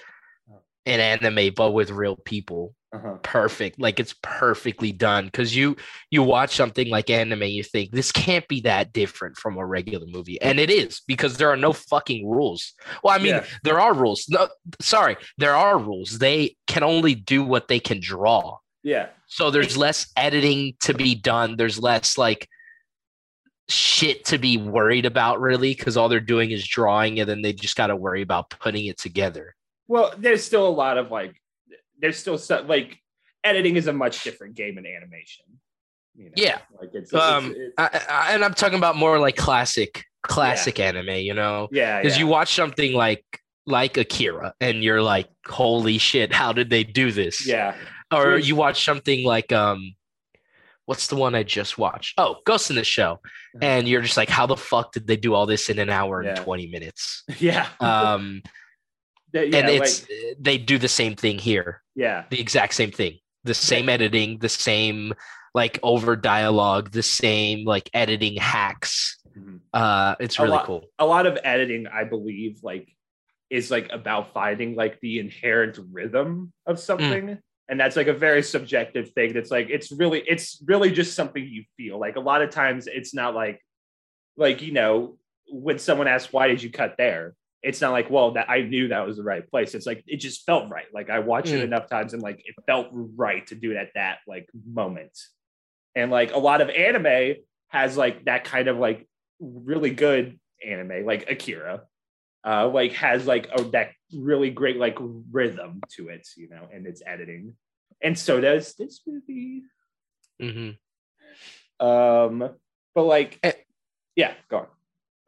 an anime, but with real people. Uh-huh. Perfect. Like it's perfectly done. Cause you you watch something like anime, you think this can't be that different from a regular movie. And it is because there are no fucking rules. Well, I mean, Yeah. there are rules. No, sorry, there are rules. They can only do what they can draw. Yeah. So there's less editing to be done. There's less like shit to be worried about really because all they're doing is drawing and then they just got to worry about putting it together. Well, there's still a lot of like, there's still some like editing is a much different game in animation. You know? Yeah. Like it's, Um, it's, it's I, I, and I'm talking about more like classic classic anime, you know, yeah, because yeah. you watch something like like Akira and you're like, holy shit, how did they do this? yeah. Or you watch something like um what's the one I just watched? Oh, Ghost in the Shell. And you're just like, how the fuck did they do all this in an hour and 20 minutes? <laughs> Yeah. Um That- yeah, and it's like, they do the same thing here. yeah. The exact same thing. The same editing, the same like over dialogue, the same like editing hacks. Mhm. Uh it's A really lot- cool. A lot of editing, I believe, like is like about finding like the inherent rhythm Mm. of something. And that's like a very subjective thing. That's like it's really it's really just something you feel. Like a lot of times it's not like like you know when someone asks why did you cut there it's not like well that i knew that was the right place it's like it just felt right like i watched it Mm. enough times and like it felt right to do it at that like moment and like a lot of anime has like that kind of like really good anime like akira uh like has like oh that really great like rhythm to it you know and its editing and so does this movie mm-hmm. um but like Eh. yeah go on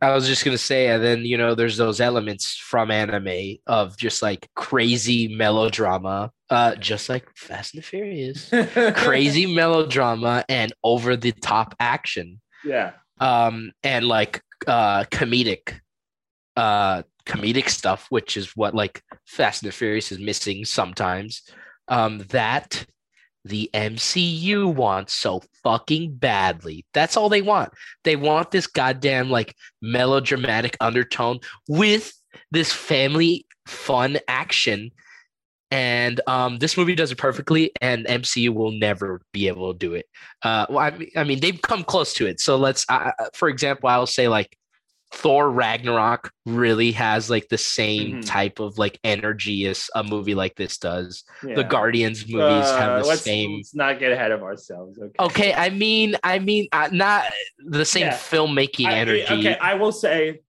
I was just gonna say, and then you know, there's those elements from anime of just like crazy melodrama, uh, just like Fast and the Furious. <laughs> crazy melodrama and over the top action. Yeah. Um and like uh comedic uh comedic stuff which is what like fast and the furious is missing sometimes. Um that the MCU wants so fucking badly. That's all they want. They want this goddamn like melodramatic undertone with this family fun action and um, this movie does it perfectly, and MCU will never be able to do it. Uh, well, I mean, I mean, they've come close to it. So let's, uh, for example, I'll say like Thor Ragnarok really has like the same Mhm. type of like energy as a movie like this does. yeah. The Guardians movies Uh, have the let's, same. let's not get ahead of ourselves okay Okay, I mean, I mean, uh, not the same Yeah. filmmaking I- energy. okay i will say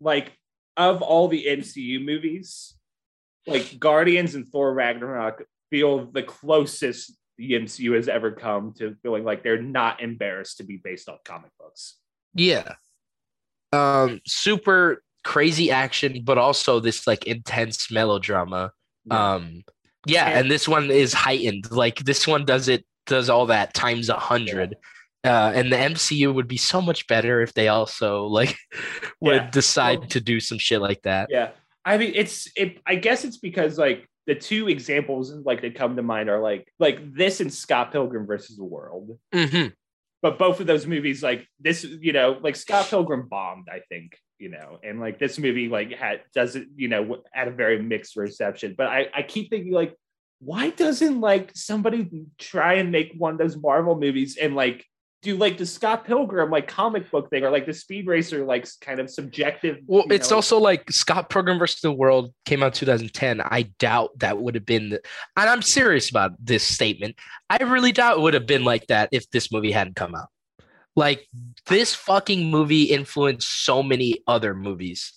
like of all the mcu movies like guardians and thor ragnarok feel the closest the mcu has ever come to feeling like they're not embarrassed to be based off comic books Yeah. Um, super crazy action, but also this like intense melodrama. Yeah. Um, Yeah, And- and, this one is heightened. Like this one does it does all that times a hundred. Uh, and the MCU would be so much better if they also like <laughs> would Yeah. decide Well- to do some shit like that. Yeah. I mean, it's it. I guess it's because like the two examples like that come to mind are like like this and Scott Pilgrim versus the World. hmm But both of those movies, like this, you know, like Scott Pilgrim bombed, I think, you know, and like this movie like had doesn't, you know, had a very mixed reception. But I I keep thinking like, why doesn't like somebody try and make one of those Marvel movies and like do like the Scott Pilgrim like comic book thing or like the Speed Racer like kind of subjective. Well, it's know- also like Scott Pilgrim versus the World came out 2010. I doubt that would have been, the, and I'm serious about this statement. I really doubt it would have been like that if this movie hadn't come out. Like this fucking movie influenced so many other movies,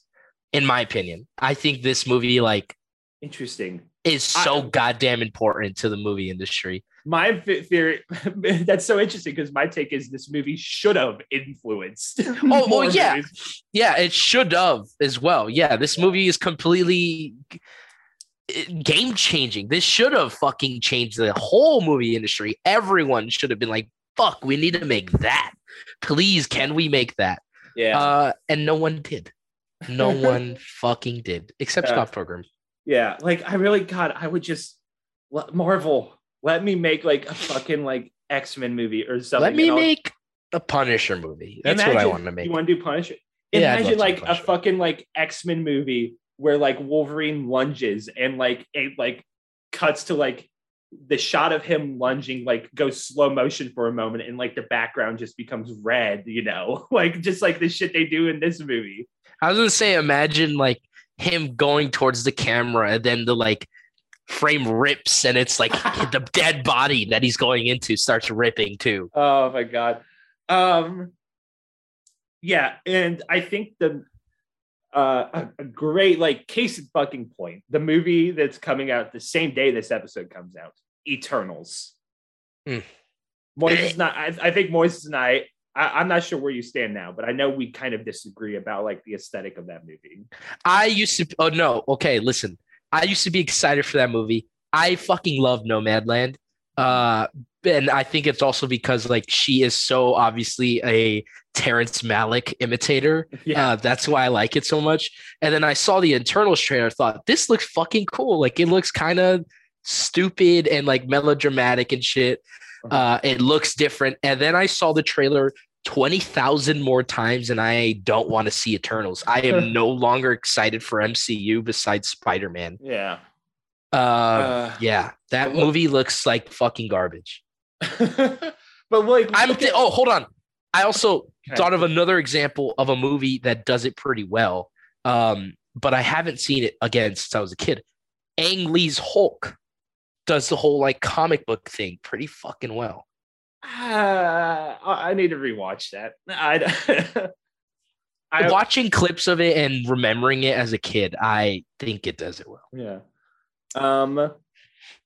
in my opinion. I think this movie like interesting. is so I- goddamn important to the movie industry. My theory <laughs> that's so interesting because my take is this movie should have influenced <laughs> <laughs> Oh, well, yeah. movies. Yeah, it should have as well. Yeah, this movie is completely game changing. This should have fucking changed the whole movie industry. Everyone should have been like, fuck, we need to make that. Please, can we make that? yeah Uh, and no one did. No one fucking did, except Yeah. Scott Pilgrim. yeah like i really god i would just marvel let me make like a fucking like x-men movie or something Let me I'll- make a Punisher movie. That's what I want to make. you want to do punisher Yeah, imagine do like a fucking like x-men movie where like wolverine lunges and like it like cuts to like the shot of him lunging like goes slow motion for a moment and like the background just becomes red you know <laughs> like just like the shit they do in this movie I was gonna say, imagine like him going towards the camera and then the like frame rips and it's like <laughs> the dead body that he's going into starts ripping too. Oh my god. Um yeah, and I think the uh a, a great like case in fucking point. The movie that's coming out the same day this episode comes out, Eternals. Mm. Moises and I, I think Moises and I, I I'm not sure where you stand now, but I know we kind of disagree about like the aesthetic of that movie. I used to oh no, okay, listen. I used to be excited for that movie. I fucking love Nomadland. Uh and I think it's also because like she is so obviously a Terrence Malick imitator. Uh, that's why I like it so much. And then I saw the Eternals trailer, thought this looks fucking cool. Like it looks kind of stupid and like melodramatic and shit. Uh, it looks different. And then I saw the trailer 20,000 more times and I don't want to see Eternals. I am <laughs> no longer excited for MCU besides Spider Man. yeah. Uh, Uh, yeah, that well- movie looks like fucking garbage. <laughs> but like I'm th- at- oh, hold on. I also Okay. thought of another example of a movie that does it pretty well. Um, but I haven't seen it again since I was a kid. Ang Lee's Hulk does the whole like comic book thing pretty fucking well. Uh, I need to rewatch that. I, <laughs> I Watching clips of it and remembering it as a kid, I think it does it well. yeah. Um,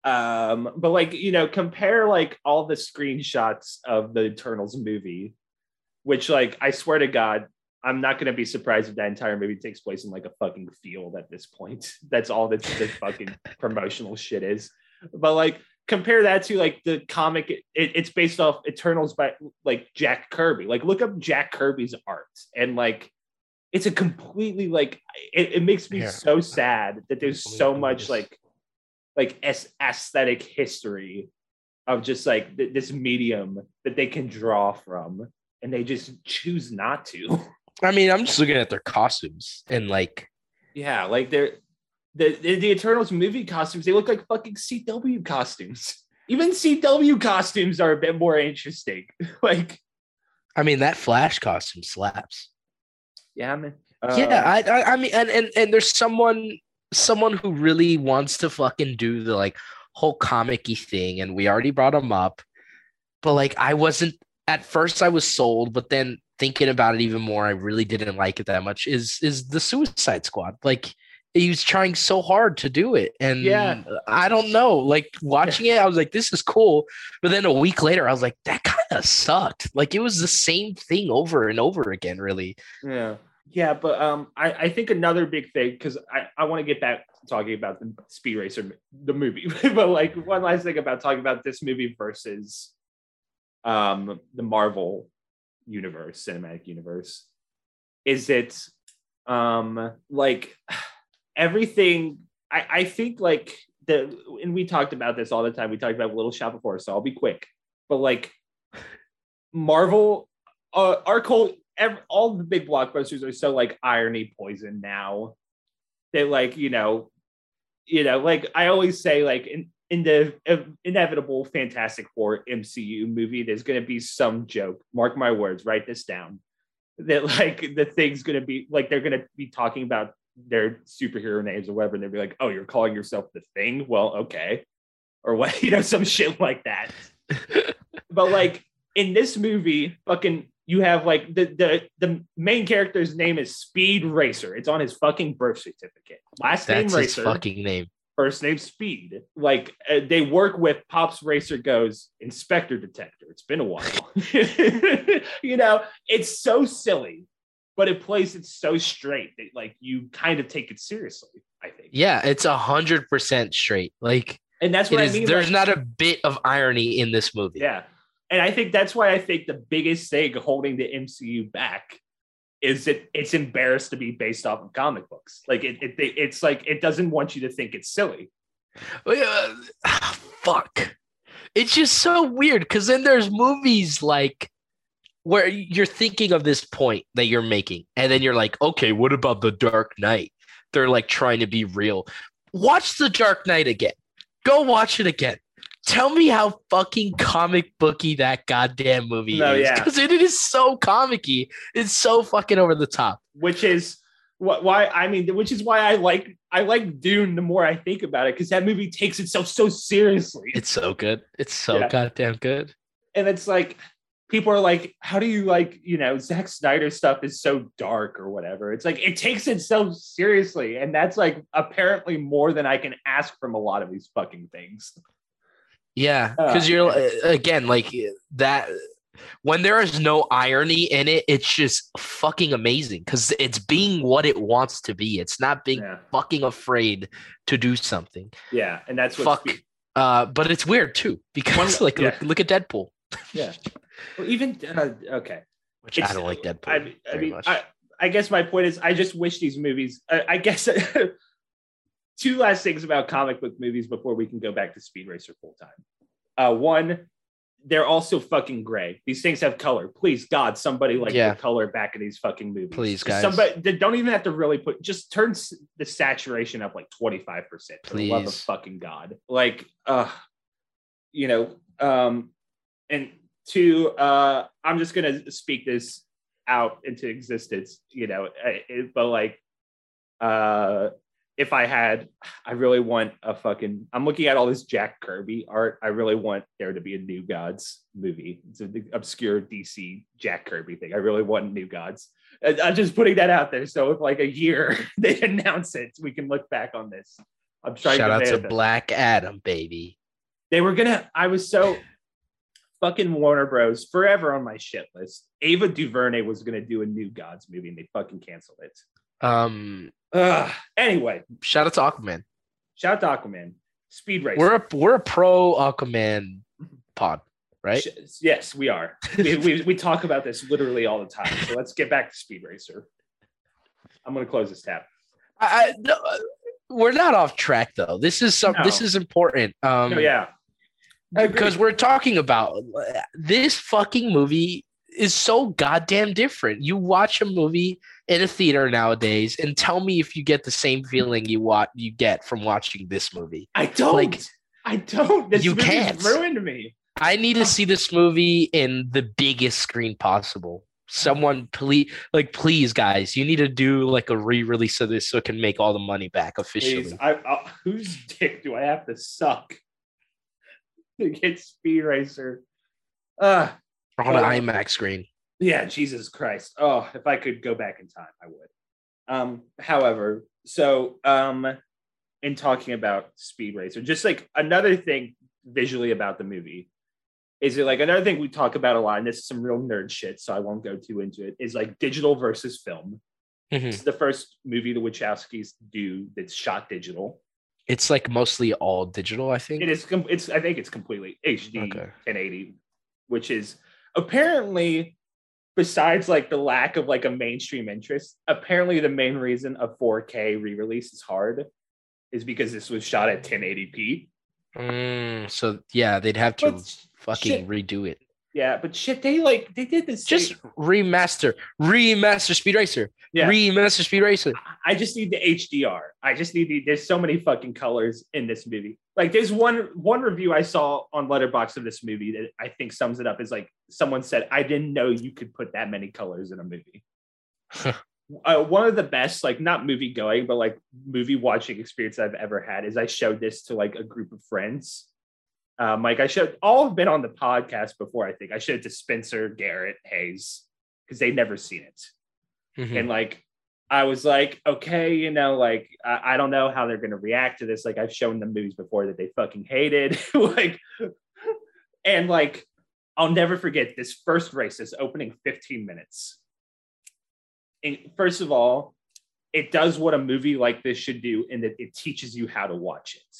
um, but like you know, compare like all the screenshots of the Eternals movie, which like I swear to God, I'm not gonna be surprised if that entire movie takes place in like a fucking field at this point. <laughs> That's all that the fucking <laughs> promotional shit is. But like compare that to like the comic it, it's based off eternals by like jack kirby. Like look up jack kirby's art and like it's a completely like it, it makes me Yeah. so sad that there's so much like like aesthetic history of just like th- this medium that they can draw from and they just choose not to. <laughs> I mean, I'm just looking at their costumes and like yeah like they're the, the the eternals movie costumes they look like fucking cw costumes <laughs> even cw costumes are a bit more interesting <laughs> like I mean that Flash costume slaps. yeah man yeah, Uh, I, I I mean and, and and there's someone someone who really wants to fucking do the like whole comic-y thing, and we already brought him up. But like I wasn't at first I was sold, but then thinking about it even more, I really didn't like it that much. Is is the Suicide Squad. Like he was trying so hard to do it. And Yeah. I don't know. Like watching it, I was like, this is cool. But then a week later, I was like, that kind of sucked. Like it was the same thing over and over again, really. yeah Yeah, but um, I, I think another big thing because I, I want to get back to talking about the Speed Racer the movie, <laughs> but like one last thing about talking about this movie versus um the Marvel universe, cinematic universe, is it um like everything I, I think like the and we talked about this all the time. We talked about Little Shop Horrors, so I'll be quick. But like Marvel, uh, our cult, every, all the big blockbusters are so like irony poison now. They like you know, you know, like I always say, like in in the inevitable Fantastic Four MCU movie, there's going to be some joke. Mark my words. Write this down. That like the thing's going to be like they're going to be talking about their superhero names or whatever, and they'd be like, "Oh, you're calling yourself the Thing? Well, okay," or what, <laughs> you know, some shit like that. but like in this movie, fucking, you have like the the the main character's name is Speed Racer. It's on his fucking birth certificate. Last That's name Racer, fucking name. first name Speed. Like uh, they work with Pops Racer goes Inspector Detector. It's been a while. <laughs> you know, it's so silly but it plays it so straight that like you kind of take it seriously. I think. Yeah, it's a hundred percent straight. Like and that's what I is. mean. There's like- not a bit of irony in this movie. yeah, and I think that's why I think the biggest thing holding the MCU back is that it's embarrassed to be based off of comic books. Like it, it it's like it doesn't want you to think it's silly. Uh, <sighs> fuck. It's just so weird because then there's movies like where you're thinking of this point that you're making, and then you're like, okay, what about the Dark Knight? They're like trying to be real. Watch the Dark Knight again. Go watch it again. Tell me how fucking comic booky that goddamn movie No, is. yeah. Because it is so comicky. It's so fucking over the top. which is what why I mean, which is why I like I like Dune the more I think about it because that movie takes itself so seriously. It's so good. It's so Yeah. goddamn good. and it's like people are like, how do you like, you know, Zack Snyder stuff is so dark or whatever. It's like it takes itself seriously, and that's like apparently more than I can ask from a lot of these fucking things. Yeah, Uh, because you're uh, again like that. When there is no irony in it, it's just fucking amazing because it's being what it wants to be. It's not being Yeah, fucking afraid to do something. yeah, and that's what. Fuck. Uh, but it's weird too because <laughs> like yeah. look, look at Deadpool, <laughs> Yeah, well, even uh, okay. which I don't like Deadpool I, I mean, much. I, I guess my point is, I just wish these movies. I, I guess <laughs> two last things about comic book movies before we can go back to Speed Racer full time. Uh, one, they're also fucking gray. These things have color. Please, God, somebody like Yeah. the color back in these fucking movies. Please, guys. Somebody they don't even have to really put. Just turn the saturation up like twenty five percent. For the love of Please. fucking God. Like, uh, you know, um, and two, uh, I'm just gonna speak this out into existence, you know, it- but like, uh, if I had, I really want a fucking. I'm looking at all this Jack Kirby art. I really want there to be a New Gods movie. It's an obscure DC Jack Kirby thing. I really want New Gods. I- I'm just putting that out there. So if like a year <laughs> they announce it, we can look back on this. I'm trying Shout to out to. Black Adam, baby. They were gonna. I was so fucking Warner Bros. Forever on my shit list. Ava DuVernay was gonna do a New Gods movie, and they fucking canceled it. Um, Ugh. Anyway, shout out to Aquaman. shout out to Aquaman. Speed Racer. We're a we're a pro Aquaman pod, right? Yes, we are. we, we, we talk about this literally all the time. So let's get back to Speed Racer. I'm gonna close this tab. I, I no, uh, we're not off track though. This is some. This is important. Um, oh yeah. Because we're talking about this fucking movie is so goddamn different. You watch a movie in a theater nowadays, and tell me if you get the same feeling you want you get from watching this movie. I don't. like, I don't. This you can't. ruined me. I need to oh. see this movie in the biggest screen possible. Someone please like please guys, you need to do like a re-release of this so it can make all the money back officially. Please, I, I, whose dick do I have to suck <laughs> to get Speed Racer? Uh on an. IMAX screen. yeah, Jesus Christ. Oh, if I could go back in time, I would. Um, however, so um in talking about Speed Racer, just like another thing visually about the movie is it like another thing we talk about a lot, and this is some real nerd shit, so I won't go too into it, is like digital versus film. Mhm. It's the first movie the Wachowskis do that's shot digital. It's like mostly all digital, I think. It is. com- It's. I think it's completely HD Okay. 1080, which is apparently, besides like the lack of like a mainstream interest, apparently the main reason a 4K re-release is hard is because this was shot at 1080p. Mm, so yeah, they'd have to But fucking shit. redo it. Yeah, but shit, they like they did this. Just remaster, remaster Speed Racer, Yeah. remaster Speed Racer. I just need the HDR. I just need the. There's so many fucking colors in this movie. Like there's one one review I saw on Letterboxd of this movie that I think sums it up. Is like someone said, "I didn't know you could put that many colors in a movie." uh, one of the best, like not movie going, but like movie watching experience I've ever had is I showed this to like a group of friends. Um, like I showed all have been on the podcast before. I think I showed it to Spencer, Garrett, Hayes because they'd never seen it Mhm. and like I was like, okay, you know, like I, I don't know how they're gonna react to this. Like I've shown them movies before that they fucking hated, <laughs> like, and like I'll never forget this first race, this opening 15 minutes. And first of all, it does what a movie like this should do, in that it teaches you how to watch it,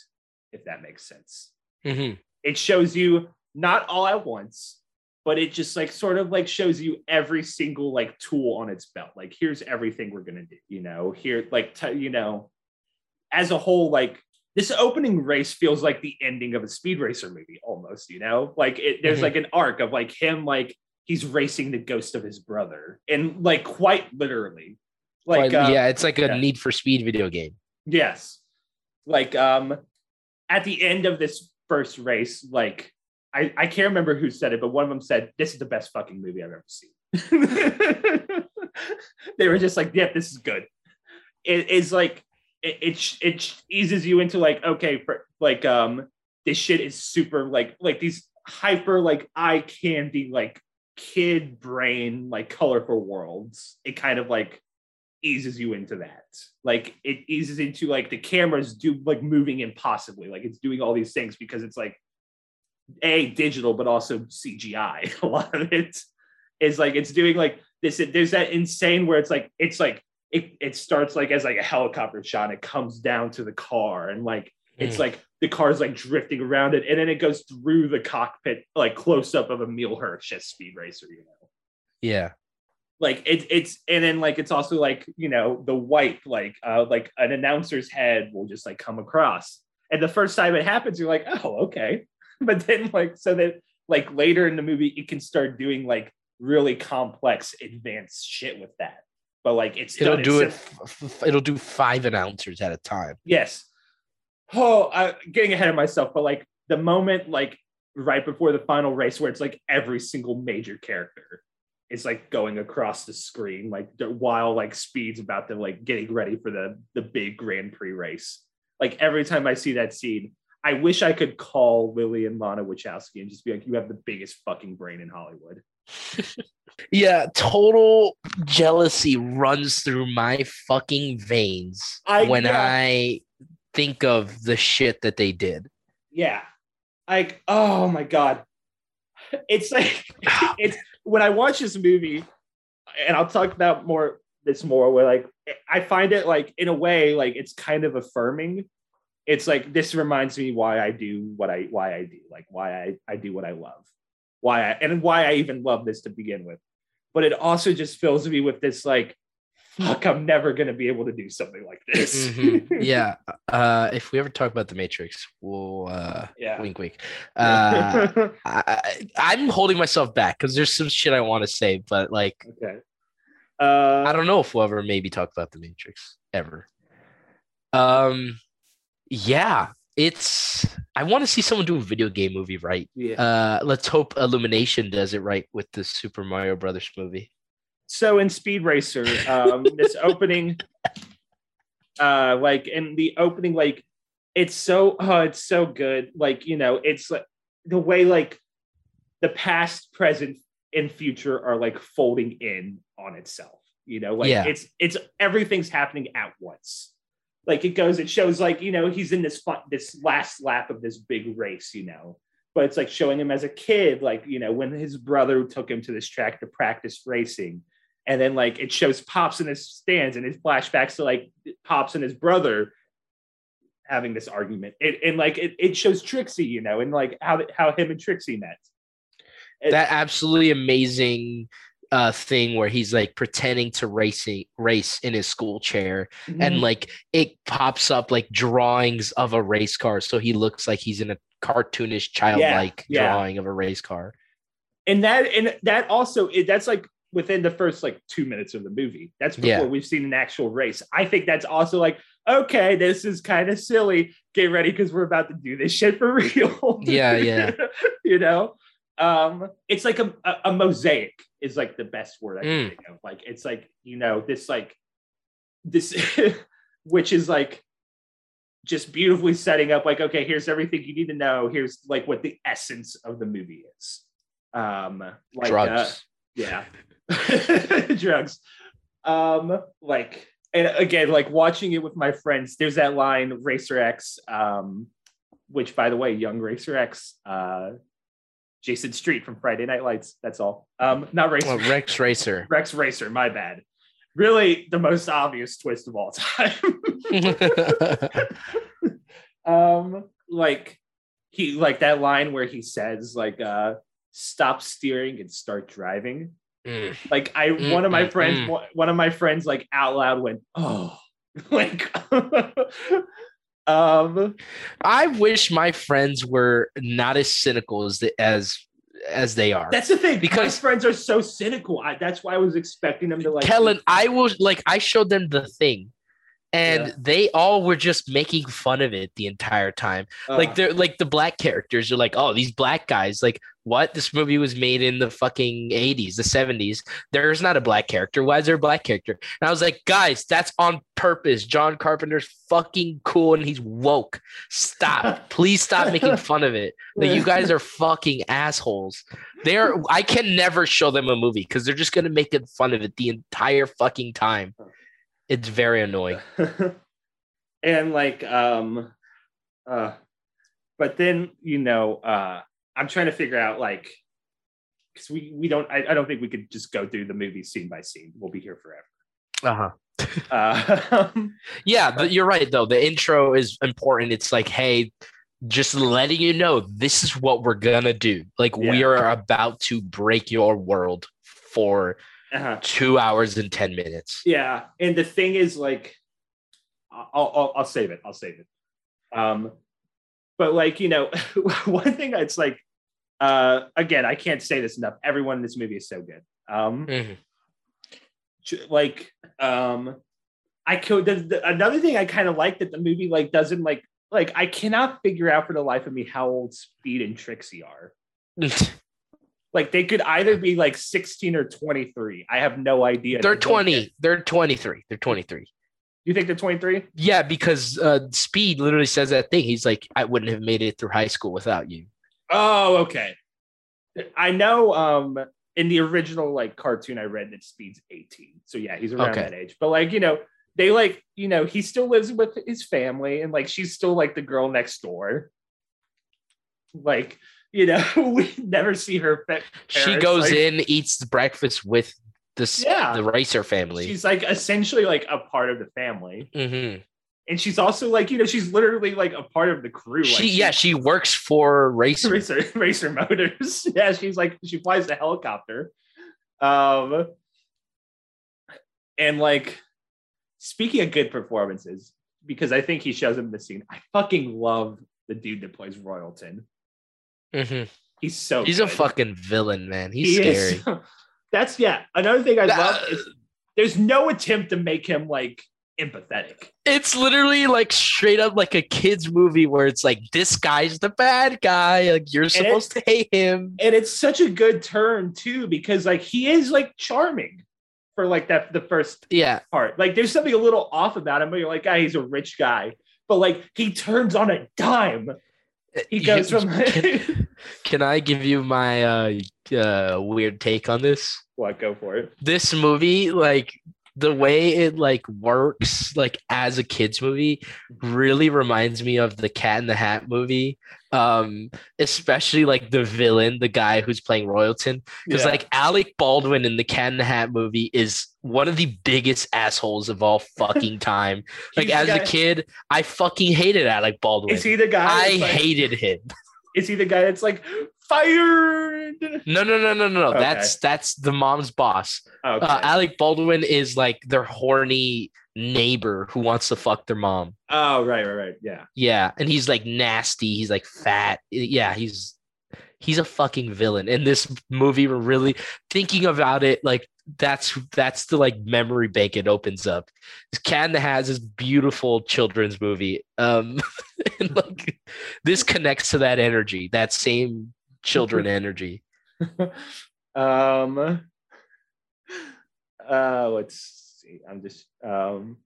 if that makes sense Mhm. it shows you not all at once but it just like sort of like shows you every single like tool on its belt like here's everything we're gonna do you know here like t- you know as a whole like this opening race feels like the ending of a speed racer movie almost you know like it, there's Mhm. like an arc of like him like he's racing the ghost of his brother and like quite literally like Quite- uh, yeah, it's like a yeah. Need for Speed video game. Yes. Like um at the end of this first race, like I, I can't remember who said it, but one of them said, This is the best fucking movie I've ever seen. <laughs> they were just like, Yep, this is good. It is like it, it it eases you into like, okay, for, like um this shit is super like like these hyper like eye candy like kid brain like colorful worlds. It kind of like eases you into that. Like it eases into like the cameras do like moving impossibly. Like it's doing all these things because it's like a digital, but also CGI. <laughs> A lot of it is like it's doing like this. There's that insane where it's like it's like it it starts like as like a helicopter shot. And it comes down to the car and like it's Mm. like the car's like drifting around it, and then it goes through the cockpit like close up of a Emile Hirsch as Speed Racer. You know Yeah. Like it, it's and then like it's also like you know the white like uh like an announcer's head will just like come across and the first time it happens you're like oh okay <laughs> but then like so that like later in the movie it can start doing like really complex advanced shit with that but like it's It'll do it. f- it'll do five announcers at a time. yes oh i'm getting ahead of myself but like the moment like right before the final race where it's like every single major character is like going across the screen like while like speed's about to like getting ready for the the big grand prix race like every time i see that scene i wish i could call lily and lana wachowski and just be like you have the biggest fucking brain in hollywood <laughs> Yeah, total jealousy runs through my fucking veins I- when yeah. I think of the shit that they did. yeah like oh my god it's like <sighs> it's when i watch this movie and i'll talk about more this more where like i find it like in a way like it's kind of affirming. It's like this reminds me why i do what i why i do like why i i do what i love. Why i and why i even love this to begin with. But it also just fills me with this like fuck i'm never gonna be able to do something like this Mhm. <laughs> Yeah. Uh, if we ever talk about the Matrix, we'll uh, yeah wink, wink. Uh, <laughs> I, I'm holding myself back because there's some shit I want to say, but like okay uh I don't know if we'll ever maybe talk about the Matrix ever. Um, yeah, it's. I want to see someone do a video game movie right. yeah Uh, let's hope Illumination does it right with the Super Mario Brothers movie. So in Speed Racer, um, <laughs> this opening, uh, like in the opening, like it's so, oh, it's so good. Like you know, it's like the way like the past, present, and future are like folding in on itself. You know, like Yeah. it's it's everything's happening at once. Like it goes, it shows like you know he's in this fun, this last lap of this big race. You know, but it's like showing him as a kid, like you know when his brother took him to this track to practice racing and then like it shows pops in his stands and his flashbacks to like pops and his brother having this argument. It, and like it, it shows trixie you know and like how how him and trixie met. It- that absolutely amazing uh thing where he's like pretending to racing race in his school chair. Mm-hmm. and like it pops up like drawings of a race car. So he looks like he's in a cartoonish childlike yeah. drawing of a race car. And that and that also it, that's like within the first like two minutes of the movie. That's before Yeah. we've seen an actual race. I think that's also like okay this is kind of silly. Get ready because we're about to do this shit for real. <laughs> Yeah, yeah. <laughs> you know? Um it's like a, a, a mosaic is like the best word i can Mm. think of. Like it's like you know this like this <laughs> which is like just beautifully setting up like okay here's everything you need to know. Here's like what the essence of the movie is. Um like uh, drugs. yeah <laughs> drugs. Um like and again like watching it with my friends there's that line racer x um which by the way young racer x uh jason street from friday night lights that's all. Um not racer Oh, rex racer. <laughs> Rex racer my bad. Really the most obvious twist of all time. <laughs> Um like he like that line where he says like uh stop steering and start driving Mm. like i Mm, one of my mm, friends mm. one- one of my friends like out loud went oh <laughs> like <laughs> um i wish my friends were not as cynical as the, as as they are that's the thing Because- my friends are so cynical I, that's why i was expecting them to like Kellin, I was like, I showed them the thing, and Yeah. they all were just making fun of it the entire time. uh, like they're like the black characters are like, oh, these black guys, like what? This movie was made in the fucking 80s, the 70s. There's not a black character. Why is there a black character? And I was like, guys, that's on purpose. John Carpenter's fucking cool and he's woke. Stop. <laughs> Please stop making fun of it. <laughs> Like you guys are fucking assholes. They're I can never show them a movie because they're just gonna make fun of it the entire fucking time. It's very annoying. <laughs> and like um uh but then you know uh i'm trying to figure out like because we we don't I, I don't think we could just go through the movie scene by scene we'll be here forever Uh-huh. uh <laughs> Yeah, but you're right though. The intro is important. It's like, hey, just letting you know this is what we're gonna do. Like we are about to break your world for uh-huh. two hours and ten minutes. yeah and the thing is like I'll, I'll i'll save it i'll save it um but like you know <laughs> one thing that's like uh again i can't say this enough everyone in this movie is so good um Mhm. like um i could the, the, another thing i kind of like that the movie like doesn't like like i cannot figure out for the life of me how old speed and trixie are <laughs> like they could either be like 16 or 23 i have no idea They're I don't get- 20. They're 23. They're 23. you think they're 23 Yeah, because uh Speed literally says that thing. He's like, I wouldn't have made it through high school without you. Oh okay i know um in the original like cartoon i read that speed's 18 so yeah he's around Okay. that age but like you know they like you know he still lives with his family and like she's still like the girl next door like you know <laughs> we never see her She goes like- in, eats breakfast with the Yeah. the racer family. she's like essentially like a part of the family Mhm. And she's also like you know she's literally like a part of the crew like, She yeah, she works for racer. racer <laughs> racer motors <laughs> yeah she's like she flies the helicopter um and like speaking of good performances because i think he shows him the scene i fucking love the dude that plays royalton Mhm. he's so He's a fucking villain, man. He's He scary. is- <laughs> that's yeah another thing i love is there's no attempt to make him like empathetic It's literally like straight up like a kids movie where it's like this guy's the bad guy. Like you're supposed to hate him. and it's such a good turn too because like he is like charming for like that the first Yeah. part like there's something a little off about him but you're like ah, he's a rich guy but like he turns on a dime he goes from <laughs> can, <laughs> can I give you my uh, uh weird take on this? what go for it This movie, like the way it like works like as a kids movie really reminds me of the Cat in the Hat movie. Um, especially like the villain, the guy who's playing Royalton. Because Yeah. like Alec Baldwin in the Cat in the Hat movie is one of the biggest assholes of all fucking time. <laughs> Like as a kid, I fucking hated Alec Baldwin. is he the guy? I like- hated him. Is he the guy that's like fired? No, no, no, no, no. Okay. That's that's the mom's boss. Okay. Uh, Alec Baldwin is like their horny neighbor who wants to fuck their mom. oh, right, right, right. Yeah. Yeah, and he's like nasty. He's like fat. Yeah, he's he's a fucking villain. In this movie, we're really thinking about it like that's that's the like memory bank it opens up. In the this beautiful children's movie. Um, <laughs> and like this connects to that energy, that same children <laughs> energy. um uh let's see i'm just um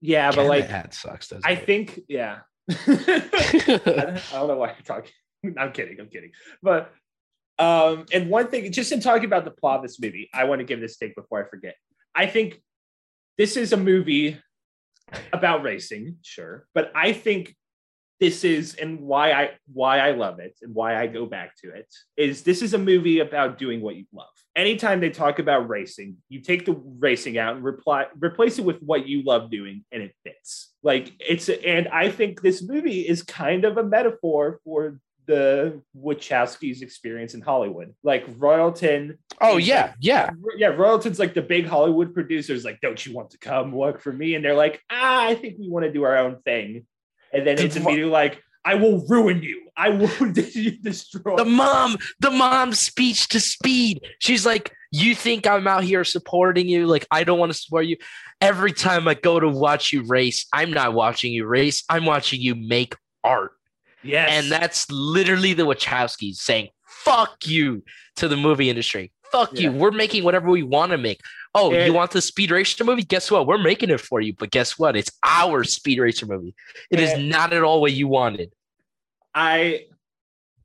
yeah but in like the Hat sucks. Doesn't i it? think yeah <laughs> I, don't, I don't know why i'm talking <laughs> i'm kidding i'm kidding but um and one thing just in talking about the plot of this movie i want to give this take before i forget i think this is a movie about racing sure but i think this is and why I why I love it and why I go back to it is this is a movie about doing what you love. Anytime they talk about racing, you take the racing out and reply replace it with what you love doing and it fits. Like it's and I think this movie is kind of a metaphor for the Wachowskis experience in Hollywood. Like Royalton oh yeah, like- yeah. yeah, Royalton's like the big Hollywood producers, like, don't you want to come work for me? And they're like, ah, I think we want to do our own thing. And then it's immediately like, I will ruin you. I will <laughs> <laughs> destroy. the mom the mom's speech to speed. She's like you think i'm out here supporting you? Like i don't want to support you. Every time i go to watch you race i'm not watching you race. I'm watching you make art. Yes. and that's literally the wachowskis saying fuck you to the movie industry. Fuck you. We're making whatever we want to make oh And- you want the speed racer movie? Guess what? We're making it for you but guess what? It's our speed racer movie. It is not at all what you wanted. I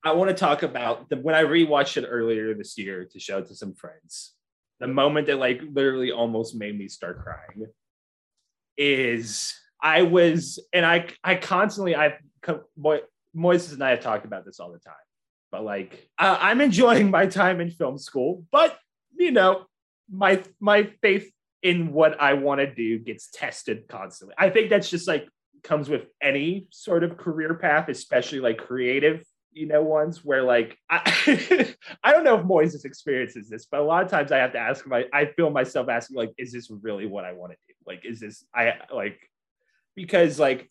I want to talk about the when I rewatched it earlier this year to show it to some friends. The moment that like literally almost made me start crying is I was and I I constantly I Mo- Moises and I have talked about this all the time, but like I, I'm enjoying my time in film school, but you know my my faith in what I want to do gets tested constantly. I think that's just like comes with any sort of career path, especially like creative, you know, ones where like I, <laughs> I don't know if Moises experiences this, but a lot of times I have to ask my I feel myself asking like, is this really what I want to do? Like, is this I like because like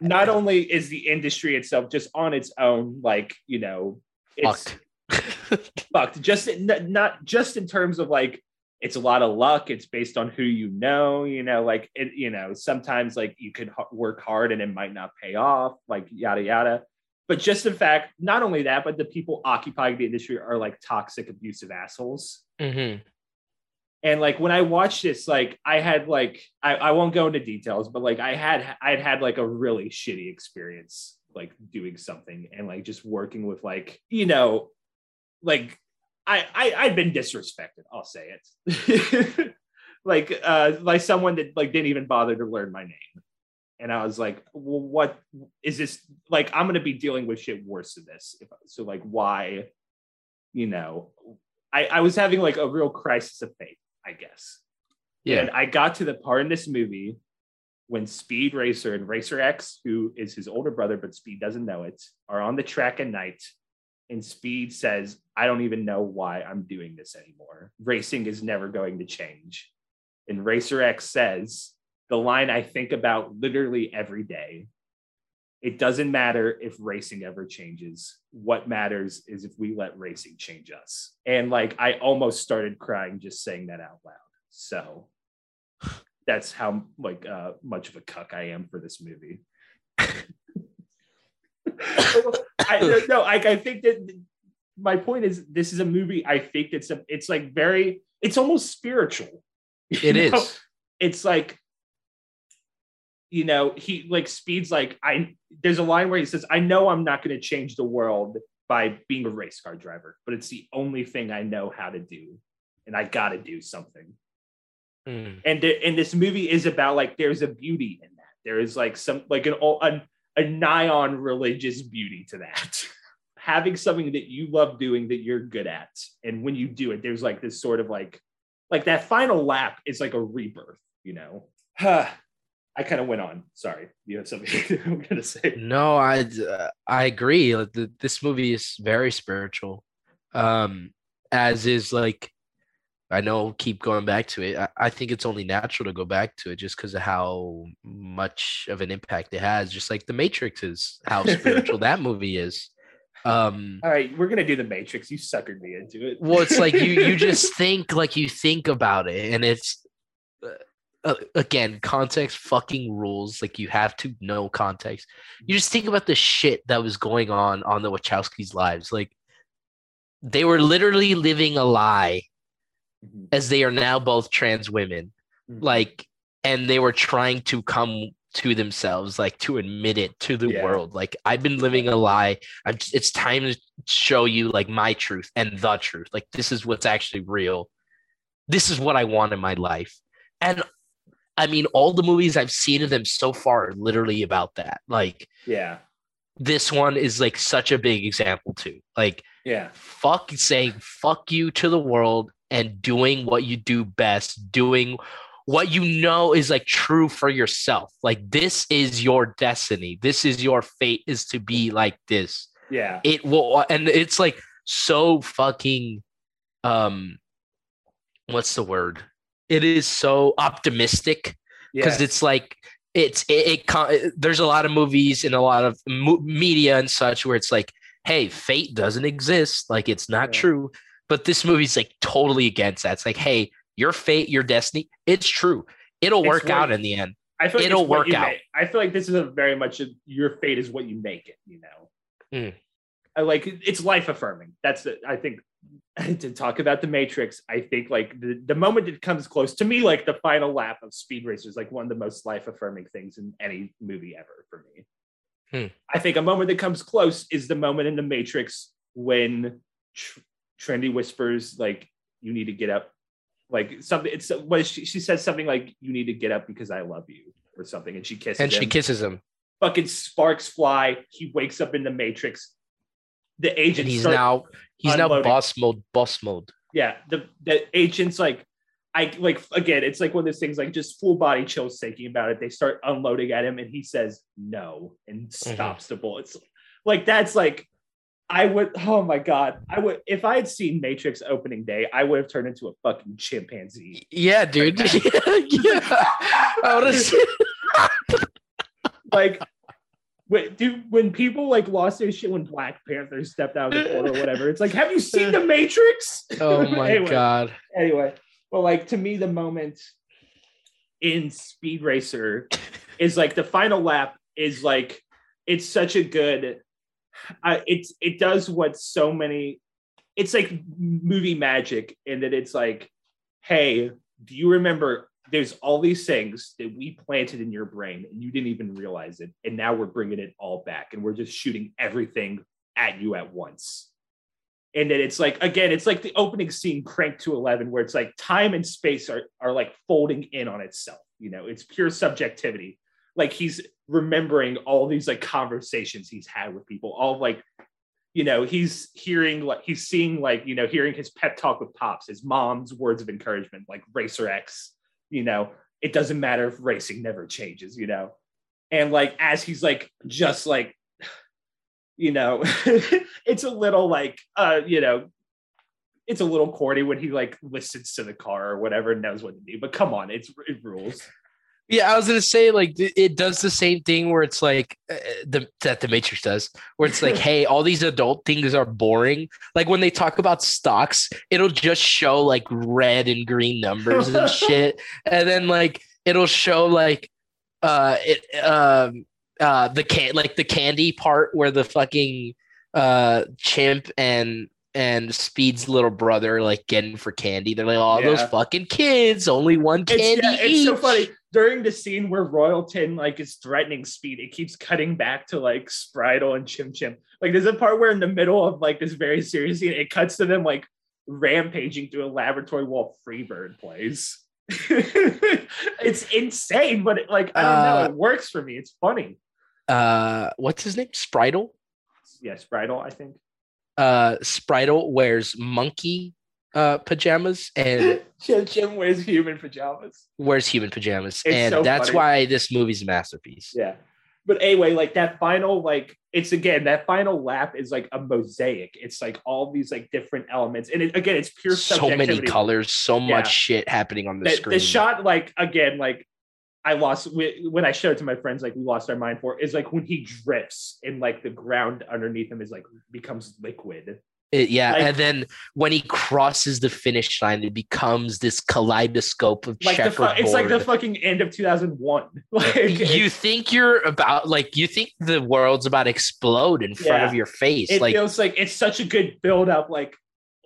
not only is the industry itself just on its own, like, you know, it's fucked <laughs> fucked. Just n- not just in terms of like it's a lot of luck. It's based on who you know. You know, like it. You know, sometimes like you could work hard and it might not pay off. Like yada yada. But just the fact, not only that, but the people occupying the industry are like toxic, abusive assholes. Mhm. And like when I watched this, like I had like I, I won't go into details, but like I had I'd had like a really shitty experience like doing something and like just working with like you know like I, I I'd been disrespected. I'll say it. <laughs> like uh like someone that like didn't even bother to learn my name. And I was like, well, what is this? Like, I'm gonna be dealing with shit worse than this. If, so like why, you know, I, I was having like a real crisis of faith, I guess. yeah And I got to the part in this movie when Speed Racer and Racer X, who is his older brother, but Speed doesn't know it, are on the track at night. And Speed says, I don't even know why I'm doing this anymore. Racing is never going to change. And Racer X says, the line I think about literally every day. It doesn't matter if racing ever changes. What matters is if we let racing change us. And like, I almost started crying just saying that out loud. So that's how like uh, much of a cuck I am for this movie. <laughs> I, no, I, I think that my point is this is a movie. I think it's a, it's like very, it's almost spiritual. <laughs> It is. Know? It's like, you know, he like speeds like I. There's a line where he says, "I know I'm not going to change the world by being a race car driver, but it's the only thing I know how to do, and I got to do something." Mm. and th- and this movie is about like there's a beauty in that. There is like some like an a, a nigh on religious beauty to that. <laughs> Having something that you love doing that you're good at, and when you do it, there's like this sort of like like that final lap is like a rebirth. You know. <sighs> I kind of went on. Sorry, you had something <laughs> I'm gonna say. No, I uh, I agree. This movie is very spiritual, um, as is like I know. Keep going back to it. I, I think it's only natural to go back to it just because of how much of an impact it has. Just like The Matrix is, how spiritual that <laughs> movie is. Um, All right, we're gonna do the Matrix. You suckered me into it. well, it's like you you just <laughs> think like you think about it, and it's uh, uh, again context fucking rules. Like you have to know context. You just think about the shit that was going on on the Wachowskis' lives. Like they were literally living a lie Mhm. as they are now both trans women. Mhm. Like, and they were trying to come to themselves, like to admit it to the Yeah. world. Like I've been living a lie. I'm, it's time to show you like my truth and the truth. Like this is what's actually real. This is what I want in my life. And I mean, all the movies I've seen of them so far are literally about that. Like yeah, this one is like such a big example too. Like yeah, fuck saying fuck you to the world and doing what you do best, doing what you know is like true for yourself. Like this is your destiny. This is your fate is to be like this. yeah. It will and it's like so fucking um what's the word? It is so optimistic because it's like it's it, it there's a lot of movies and a lot of mo- media and such where it's like hey fate doesn't exist like it's not Yeah. true but this movie's like totally against that it's like hey your fate your destiny it's true it'll It's work out in the end I feel like it'll work out. make. I feel like this is a very much a, your fate is what you make it. You know, Mm. I like it's life affirming. That's the, I think <laughs> to talk about the Matrix. I think like the, the moment it comes close to me, like the final lap of Speed Racer is like one of the most life affirming things in any movie ever for me. Hmm. I think a moment that comes close is the moment in the Matrix when Tr- Trinity whispers like you need to get up. Like something it's what she, she says something like you need to get up because i love you or something and she kisses and she him. kisses him. Fucking sparks fly. He wakes up in the matrix. The agent and he's now he's now boss mode boss mode. Yeah the the agent's like i like again it's like one of those things like just full body chills thinking about it. They start unloading at him and he says no and Mm-hmm. stops the bullets. Like that's like I would, oh my God. I would, if I had seen Matrix opening day, I would have turned into a fucking chimpanzee. yeah dude <laughs> yeah i would have <laughs> like when, dude, when people like lost their shit when Black Panther stepped out of the <laughs> portal or whatever, it's like, have you seen the Matrix? oh my Anyway, god Anyway, but like to me, the moment in Speed Racer is like the final lap is like it's such a good. It's it does what so many. It's like movie magic in that it's like, hey, do you remember? There's all these things that we planted in your brain and you didn't even realize it, and now we're bringing it all back, and we're just shooting everything at you at once and then it's like again it's like the opening scene crank to 11 where it's like time and space are are like folding in on itself you know it's pure subjectivity like he's remembering all these like conversations he's had with people all like you know he's hearing like he's seeing like you know hearing his pep talk with pops his mom's words of encouragement like racer x you know it doesn't matter if racing never changes you know? And like as he's like just like you know <laughs> it's a little like uh you know it's a little corny when he like listens to the car or whatever and knows what to do but come on it's it rules Yeah, I was gonna say like it does the same thing where it's like uh, the that the Matrix does, where it's like, <laughs> hey, all these adult things are boring. Like when they talk about stocks, it'll just show like red and green numbers and <laughs> shit, and then like it'll show like uh it um uh the can like the candy part where the fucking uh chimp and and Speed's little brother like getting for candy. They're like, oh, those fucking kids, only one it's, candy yeah, it's so funny during the scene where royalton like is threatening speed it keeps cutting back to like spritle and chim chim like there's a part where in the middle of like this very serious scene it cuts to them like rampaging through a laboratory while freebird plays <laughs> it's insane, but it, like I don't Uh, know, it works for me. It's funny. Uh, what's his name? Spritle. Yeah, Spritle, I think. Uh, Spritle wears monkey uh pajamas and <laughs> Jim, Jim wears human pajamas. wears human pajamas, It's and so that's funny. why this movie's a masterpiece. Yeah. But anyway, like that final, like it's again that final lap is like a mosaic. It's like all these like different elements, and it, again, it's pure So many colors, so Yeah. much shit happening on the, the, screen. the shot like again like i lost we- when i showed it to my friends like we lost our mind for is like when he drifts and like the ground underneath him is like becomes liquid It- yeah, Like- and then when he crosses the finish line, it becomes this kaleidoscope of like the fu- it's like the fucking end of 2001 <laughs> like you think you're about like you think the world's about to explode in front Yeah. of your face. it like feels like it's such a good build up like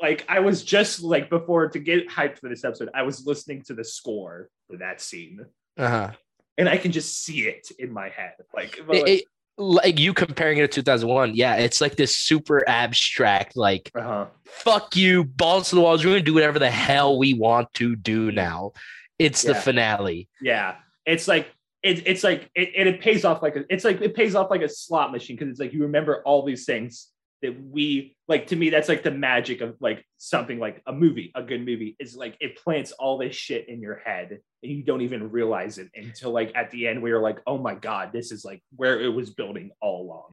like i was just like before to get hyped for this episode i was listening to the score for that scene uh-huh. and i can just see it in my head like, It- it- like you comparing it to 2001, yeah, it's like this super abstract, like uh-huh. fuck you, balls to the walls. We're gonna do whatever the hell we want to do now. It's the finale. Yeah, it's like it, it's like it, and it pays off like a, it's like it pays off like a slot machine because it's like you remember all these things that we like. To me, that's like the magic of like something like a movie, a good movie is like it plants all this shit in your head and you don't even realize it until like at the end we were like, oh my god, this is like where it was building all along.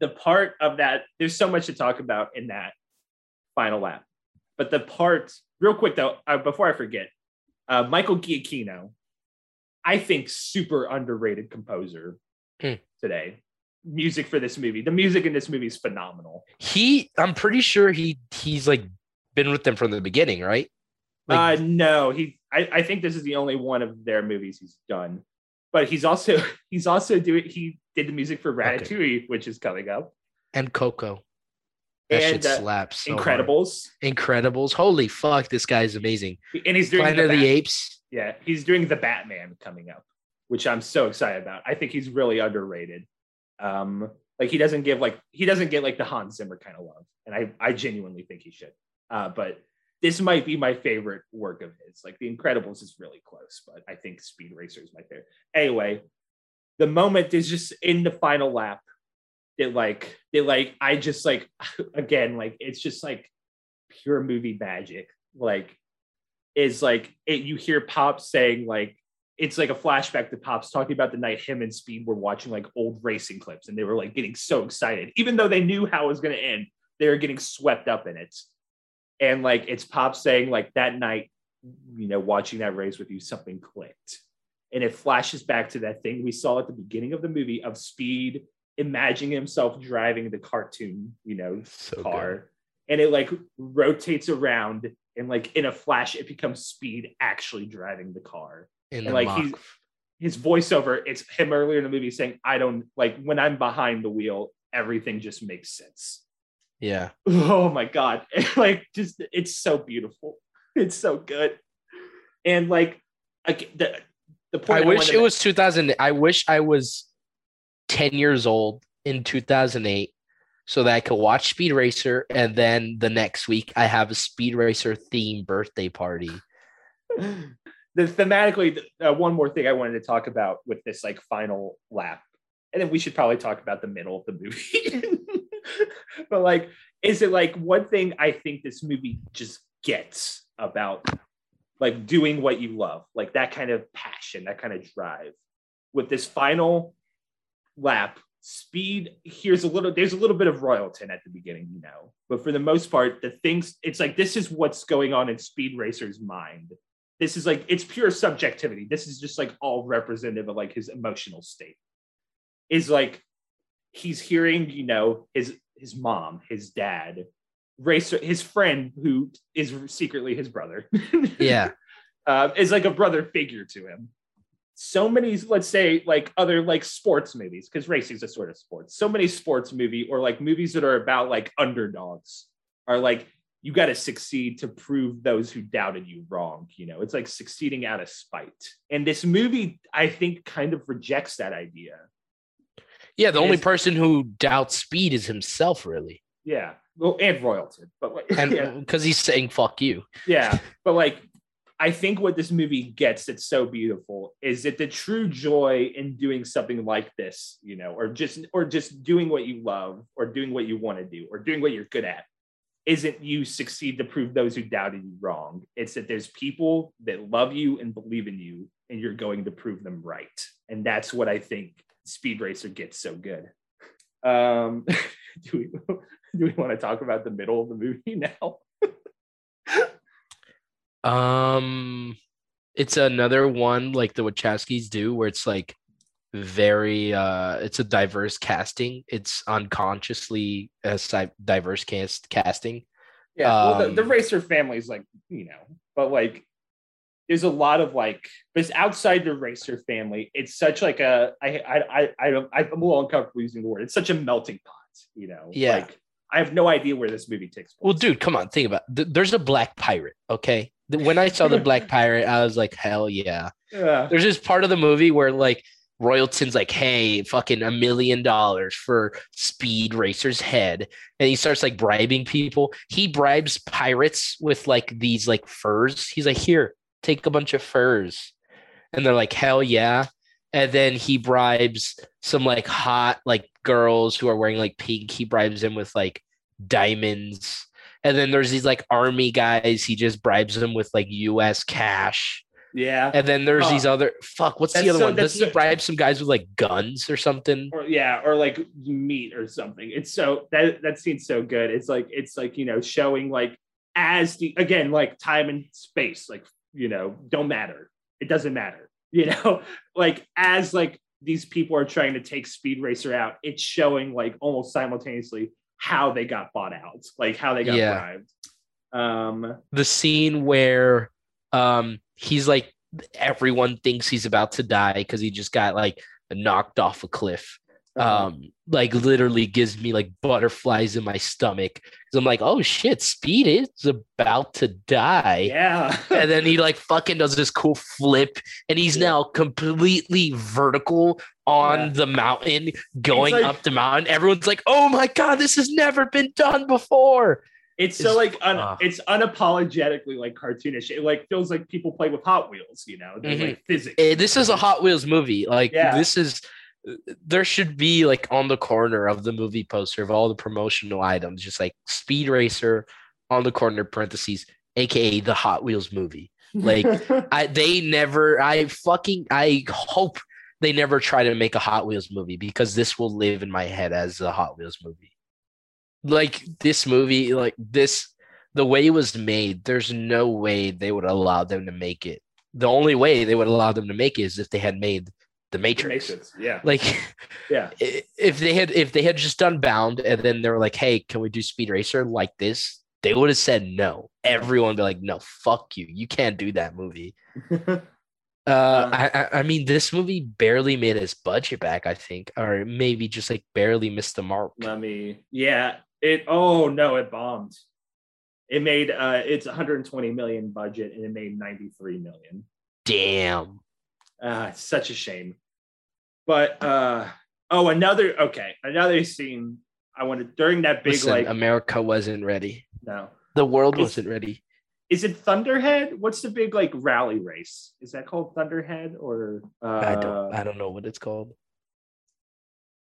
The part of that, there's so much to talk about in that final lap, but the part, real quick though, uh, before I forget, uh, Michael Giacchino, I think super underrated composer Hmm. today. Music for this movie. The music in this movie is phenomenal. He, I'm pretty sure he he's like been with them from the beginning, right? Like, uh, no, he. I, I think this is the only one of their movies he's done. But he's also <laughs> he's also doing. He did the music for Okay. Ratatouille, which is coming up. and Coco. That And, shit uh, slaps. so hard. Incredibles, Incredibles. Holy fuck, this guy is amazing. and he's doing Planet the of the Bat- Apes. Yeah, he's doing the Batman coming up, which I'm so excited about. I think he's really underrated. Um, like he doesn't give like he doesn't get like the Hans Zimmer kind of love, and I I genuinely think he should. Uh, but this might be my favorite work of his. Like The Incredibles is really close, but I think Speed Racer is my favorite. Anyway, the moment is just in the final lap. It like it like I just like <laughs> again like it's just like pure movie magic. Like is like it, you hear Pops saying like it's like a flashback to Pops talking about the night him and Speed were watching like old racing clips and they were like getting so excited, even though they knew how it was going to end. They were getting swept up in it, and like it's Pops saying like that night, you know, watching that race with you, something clicked, and it flashes back to that thing we saw at the beginning of the movie of Speed imagining himself driving the cartoon, you know, So car good. and it like rotates around and like in a flash it becomes speed actually driving the car and, like, he's- his voiceover it's him earlier in the movie saying i don't like when i'm behind the wheel everything just makes sense yeah. <laughs> oh my god <laughs> like just it's so beautiful it's so good and like like the the point I wish wanted it was 2000. I wish I was 10 years old in 2008 so that I could watch Speed Racer and then the next week I have a Speed Racer theme birthday party. <laughs> the thematically uh, one more thing i wanted to talk about with this like final lap and then we should probably talk about the middle of the movie. <laughs> But like is it like one thing i think this movie just gets about like doing what you love like that kind of passion that kind of drive? With this final lap speed here's a little there's a little bit of royalton at the beginning you know? But for the most part the things it's like this is what's going on in speed racer's mind this is like it's pure subjectivity. This is just like all representative of like his emotional state. Is like he's hearing you know his his mom his dad racer his friend who is secretly his brother. <laughs> Yeah. uh, is like a brother figure to him. So many let's say like other like sports movies because racing is a sort of sports so many sports movie or like movies that are about like underdogs are like you got to succeed to prove those who doubted you wrong you know it's like succeeding out of spite and this movie i think kind of rejects that idea Yeah. The only person who doubts Speed is himself, really. yeah well and royalton but like And <laughs> yeah. because he's saying, fuck you. yeah <laughs> but like I think what this movie gets that's so beautiful is that the true joy in doing something like this, you know, or just or just doing what you love or doing what you want to do or doing what you're good at isn't you succeed to prove those who doubted you wrong. It's that there's people that love you and believe in you and you're going to prove them right. And that's what I think Speed Racer gets so good. Um <laughs> do we <laughs> do we want to talk about the middle of the movie <laughs> now? Um, it's another one like the Wachowskis do, where it's like very uh it's a diverse casting. It's unconsciously a diverse cast casting. Yeah well the, the um, racer family is like you know but like there's a lot of like but outside the racer family. It's such like a i i i, I i'm a little uncomfortable using the word. It's such a melting pot you know? Yeah. Like i have no idea where this movie takes place. well dude come on think about it. there's a black pirate okay? When I saw the Black <laughs> Pirate, I was like, hell yeah. yeah. There's this part of the movie where like Royalton's like, hey, fucking a million dollars for Speed Racer's head. And he starts like bribing people. He bribes pirates with like these like furs. He's like, here, take a bunch of furs. And they're like, hell yeah. And then he bribes some like hot like girls who are wearing like pink. He bribes them with like diamonds and then there's these like army guys. He just bribes them with like U.S. cash. Yeah. And then there's these other fuck. What's that's the other so, one? Does he bribe some guys with like guns or something? Or yeah, or like meat or something. It's so that that scene's so good. It's like it's like you know showing like as the again like time and space like you know don't matter. It doesn't matter. <laughs> You know like as like these people are trying to take Speed Racer out. It's showing like almost simultaneously how they got bought out, like how they got yeah. bribed. Um, the scene where um, he's like, everyone thinks he's about to die because he just got like knocked off a cliff. Uh-huh. Um, like literally gives me like butterflies in my stomach because I'm like, oh shit, Speed is about to die. Yeah. and then he like fucking does this cool flip and he's yeah. now completely vertical on yeah. the mountain, going like, up the mountain. Everyone's like, "Oh my god, this has never been done before." It's, so like un, uh, it's unapologetically like cartoonish. It like feels like people play with Hot Wheels, you know, mm-hmm. like physics. Eh, this is a Hot Wheels movie. Like yeah. this is there should be like on the corner of the movie poster of all the promotional items, just like Speed Racer on the corner parentheses, aka the Hot Wheels movie. Like <laughs> I they never I fucking I hope they never try to make a Hot Wheels movie because this will live in my head as a Hot Wheels movie. Like this movie, like this, the way it was made, there's no way they would allow them to make it. The only way they would allow them to make it is if they had made the Matrix. The Matrix yeah. Like, yeah. <laughs> If they had, if they had just done Bound, and then they were like, "Hey, can we do Speed Racer like this?" They would have said no. Everyone would be like, "No, fuck you. You can't do that movie." <laughs> Uh, um, I, I mean, this movie barely made its budget back. I think, or maybe just like barely missed the mark. Let me, yeah, it. Oh no, it bombed. It made uh, it's 120 million budget, and it made 93 million. Damn. Uh, it's such a shame. But uh, oh, another okay, another scene. I wanted during that big Listen, like America wasn't ready. No, the world wasn't ready is it Thunderhead? What's the big like rally race? Is that called Thunderhead or uh, I don't I don't know what it's called.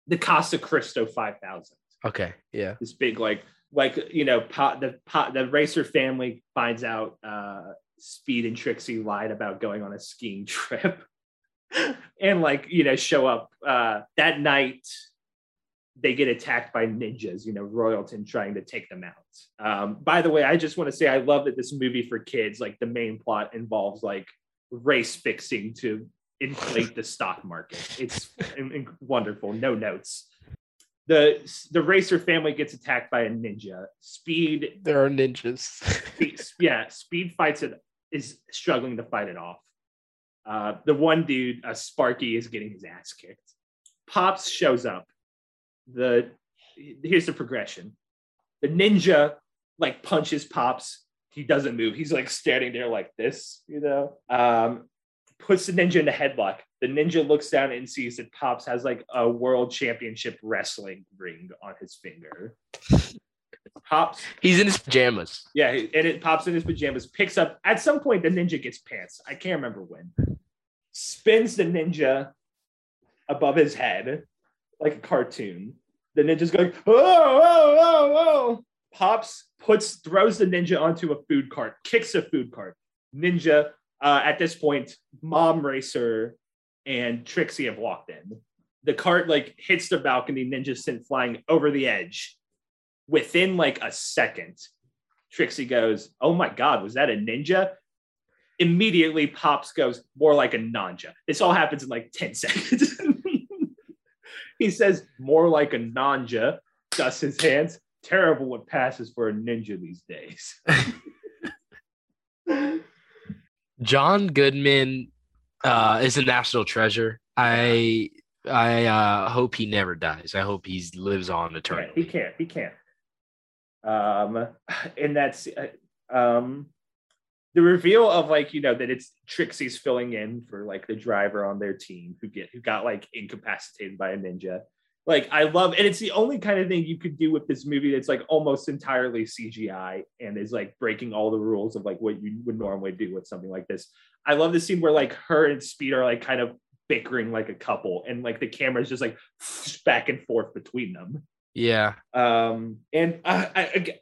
The Casa Cristo 5000. Okay, yeah. This big like like you know pot the pot the racer family finds out uh Speed and Trixie lied about going on a skiing <laughs> trip. and like you know show up uh that night they get attacked by ninjas, you know, Royalton trying to take them out. Um, by the way, I just want to say I love that this movie for kids, like the main plot involves like race fixing to inflate the stock market. It's <laughs> wonderful. No notes. The the racer family gets attacked by a ninja. Speed. There are ninjas. <laughs> speed, yeah, Speed fights it is struggling to fight it off. Uh, the one dude, uh, Sparky, is getting his ass kicked. Pops shows up the here's the progression. The ninja like punches pops. He doesn't move. He's like standing there like this, you know. Um, puts the ninja in a headlock. The ninja looks down and sees that Pops has like a world championship wrestling ring on his finger. Pops He's in his pajamas. Yeah, and it pops in his pajamas, picks up at some point the ninja gets pants. I can't remember when. Spins the ninja above his head like a cartoon. The ninja's going, whoa, whoa, whoa, oh. Pops puts throws the ninja onto a food cart, kicks a food cart. Ninja, uh, at this point, Mom Racer and Trixie have walked in. The cart like hits the balcony, ninja sent flying over the edge within like a second, Trixie goes, Oh my God, was that a ninja? Immediately, Pops goes, More like a nanja. This all happens in like 10 <laughs> seconds. he says, More like a nanja, dusts his hands. Terrible what passes for a ninja these days. <laughs> John Goodman uh, is a national treasure. I I uh, hope he never dies. I hope he lives on eternally. he can't. He can't. Um, and that's uh, um, the reveal of like you know that it's Trixie's filling in for like the driver on their team who get who got like incapacitated by a ninja. Like I love, and it's the only kind of thing you could do with this movie that's like almost entirely CGI and is like breaking all the rules of like what you would normally do with something like this. I love the scene where like her and Speed are like kind of bickering like a couple, and like the camera's just like <laughs> back and forth between them Yeah. um and I, I, I-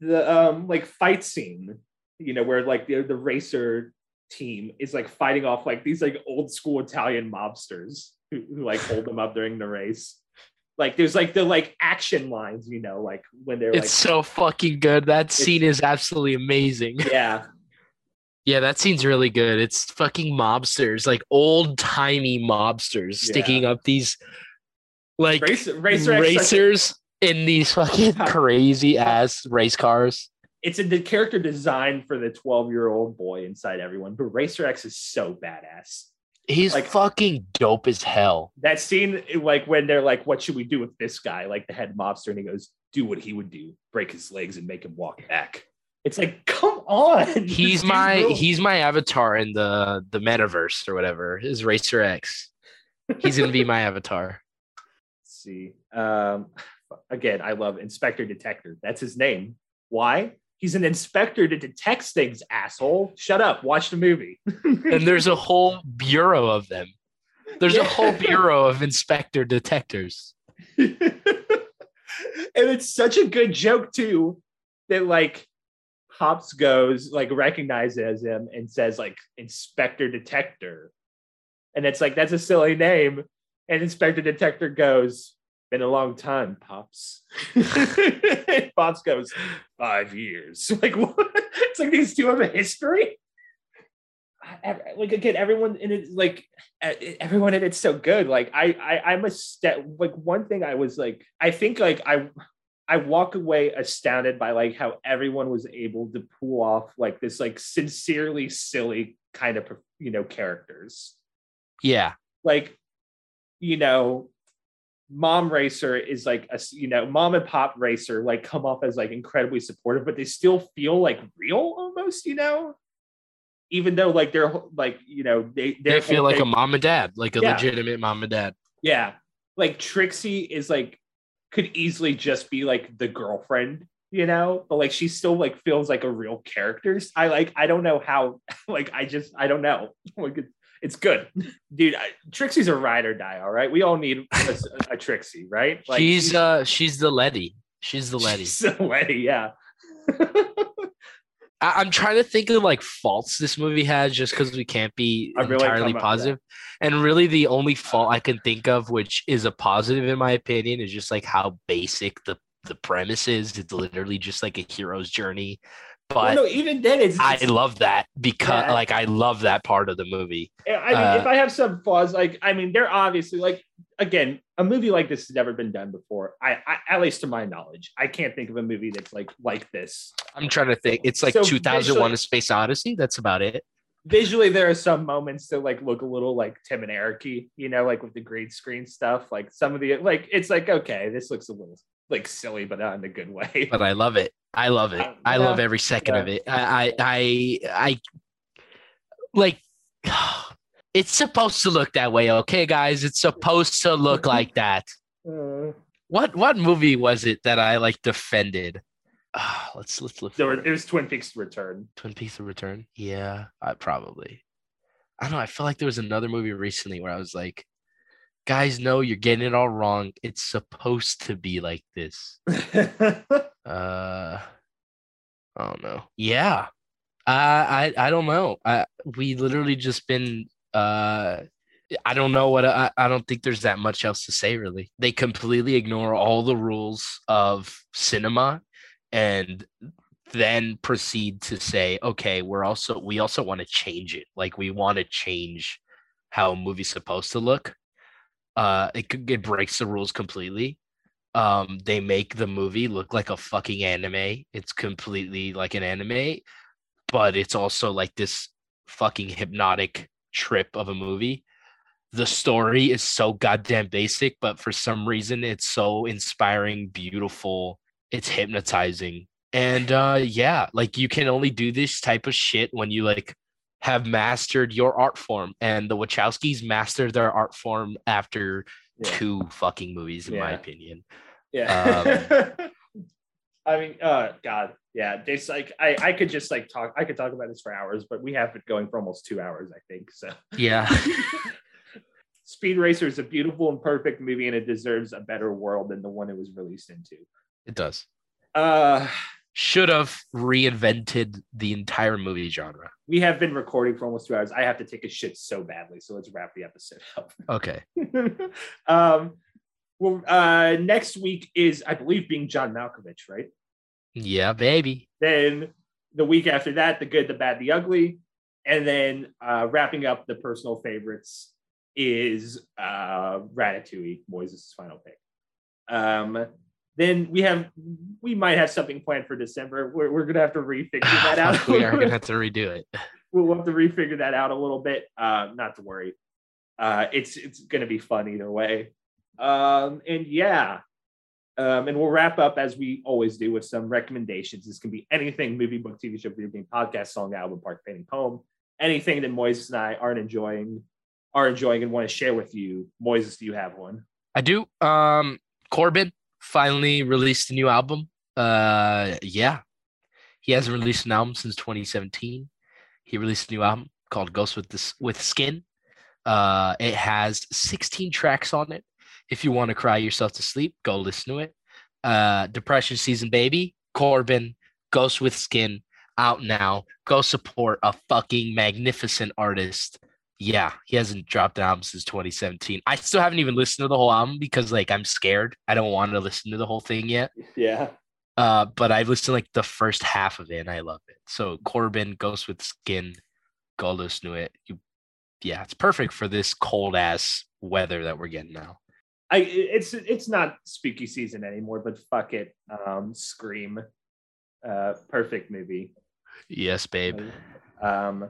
the um like fight scene you know where like the, the racer team is like fighting off like these like old school italian mobsters who, who like hold them up during the race like there's like the like action lines you know like when they're It's so fucking good. That scene is absolutely amazing. <laughs> yeah Yeah, that scene's really good. It's fucking mobsters, like old timey mobsters Yeah. sticking up these like racer racers in these fucking <laughs> crazy ass race cars. it's a the character design for the 12 year old boy inside everyone but racer x is so badass He's Like- fucking dope as hell. that scene like when they're like what should we do with this guy like the head mobster and he goes do what he would do break his legs and make him walk back it's like come on <laughs> He's my real- he's my avatar in the the metaverse or whatever. Is Racer X. He's gonna be my <laughs> avatar. Let's see um again i love inspector detector that's his name why he's an inspector to detect things asshole shut up watch the movie And there's a whole bureau of them. There's a whole bureau of inspector detectors. <laughs> and it's such a good joke too that like Pops goes like recognizes him and says like Inspector Detector, and it's like that's a silly name. And Inspector Detector goes, "Been a long time, Pops." <laughs> Pops goes, five years." <laughs> Like what? It's like these two have a history. I- Like again, everyone in it like everyone in it's so good. Like I, I I'm a step. Like one thing I was like, I think like I I walk away astounded by like how everyone was able to pull off like this like sincerely silly kind of you know characters. Yeah. Like, you know, mom racer is like a you know mom and pop racer like come off as like incredibly supportive, but they still feel like real almost. You know, even though like they're like you know they They feel like a mom and dad, like a Yeah. legitimate mom and dad. Yeah. Like Trixie is like could easily just be like the girlfriend, you know, but like she still like feels like a real character. I like I don't know how <laughs> like I just I don't know. <laughs> Like it's, good. Dude, I, Trixie's a ride or die, all right? We all need a, a Trixie, right? she's uh she's the Letty. She's the Letty. She's <laughs> the Letty, yeah. I- I'm trying to think of like faults this movie has just because we can't be really entirely positive. And really the only fault I can think of, which is a positive in my opinion, is just like how basic the the premise is. It's literally just like a hero's journey. Well, no, even then it's, I love that because Yeah. like I love that part of the movie. I mean, Uh, if I have some flaws, like I mean, they're obviously like again, a movie like this has never been done before. I, I at least to my knowledge, I can't think of a movie that's like like this. I'm trying to think. It's like So 2001: visually- A Space Odyssey. That's about it. Visually, there are some moments that like look a little like Tim and Eric-y, you know, like with the green screen stuff. Like some of the like, it's like okay, this looks a little like silly, but not in a good way. But I love it. I love it. Uh, I love every second of it. I, I, I, I, like. <sighs> It's supposed to look that way, okay, guys. It's supposed to look <laughs> like that. Uh, What what movie was it that I like defended? Ah, <sighs> let's let's look. There were, it. it was Twin Peaks Return. Twin Peaks: The Return. Yeah, I probably. I don't know. I feel like there was another movie recently where I was like, "Guys, no, you're getting it all wrong. It's supposed to be like this." <laughs> Uh, I don't know. Yeah, I I I don't know. I we literally just been uh. I don't know what I, I don't think there's that much else to say really. They completely ignore all the rules of cinema and then proceed to say, okay, we're also we also want to change it. Like we want to change how a movie's supposed to look. Uh it it breaks the rules completely. Um they make the movie look like a fucking anime. It's completely like an anime, but it's also like this fucking hypnotic trip of a movie. The story is so goddamn basic, but for some reason it's so inspiring, beautiful, it's hypnotizing and uh yeah like you can only do this type of shit when you like have mastered your art form and the wachowskis mastered their art form after Yeah. two fucking movies in my opinion Yeah. <laughs> I mean, uh, God, yeah. It's like I, I could just like talk. I could talk about this for hours, but we have it going for almost two hours, I think. So, yeah <laughs> Speed Racer is a beautiful and perfect movie, and it deserves a better world than the one it was released into. it does Uh, should have reinvented the entire movie genre we have been recording for almost two hours. I have to take a shit so badly, so let's wrap the episode up. <laughs> okay um, well, uh, next week is, I believe, being John Malkovich, right? yeah baby Then the week after that, the good, the bad, the ugly, and then uh, wrapping up the personal favorites is uh, Ratatouille, Moises' final pick. Um, then we have we might have something planned for December. We're, we're gonna have to refigure <laughs> that out. We are gonna <laughs> have to redo it we'll have to refigure that out a little bit. Uh, not to worry. Uh, it's it's gonna be fun either way. Um, and yeah. Um, and we'll wrap up as we always do with some recommendations. This can be anything movie, book, TV show, video game, podcast, song, album, park, painting, poem, anything that Moises and I aren't enjoying, are enjoying and want to share with you. Moises, do you have one? I do. Um, Corbin finally released a new album. Uh, yeah, he hasn't released an album since 2017. He released a new album called Ghost with this with Skin. Uh, it has 16 tracks on it. If you want to cry yourself to sleep, go listen to it. Uh, Depression Season Baby, Corbin, Ghost with Skin, out now. Go support a fucking magnificent artist yeah, he hasn't dropped an album since 2017. I still haven't even listened to the whole album because like I'm scared. I don't want to listen to the whole thing yet. Yeah. Uh, but I've listened to like the first half of it and I love it. So Corbin Ghost with Skin, go listen to it. You, yeah, it's perfect for this cold ass weather that we're getting now. I it's it's not spooky season anymore, but fuck it. Um, Scream. Uh, perfect movie. Yes, babe. um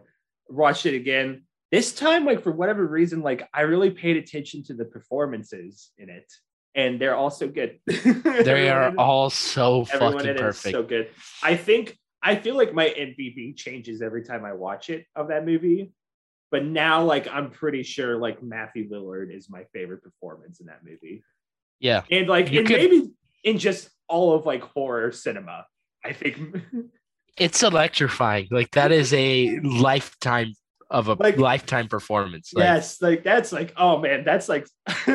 watched it again this time like for whatever reason like i really paid attention to the performances in it and they're all so good <laughs> They are all so everyone fucking in it is perfect. so good i think i feel like my mvp changes every time i watch it of that movie but now like i'm pretty sure like matthew lillard is my favorite performance in that movie yeah. and like and could- maybe in just all of like horror cinema i think <laughs> It's electrifying. Like that is a lifetime of a Like- lifetime performance. Like, yes, like that's like, oh man, that's like, <laughs>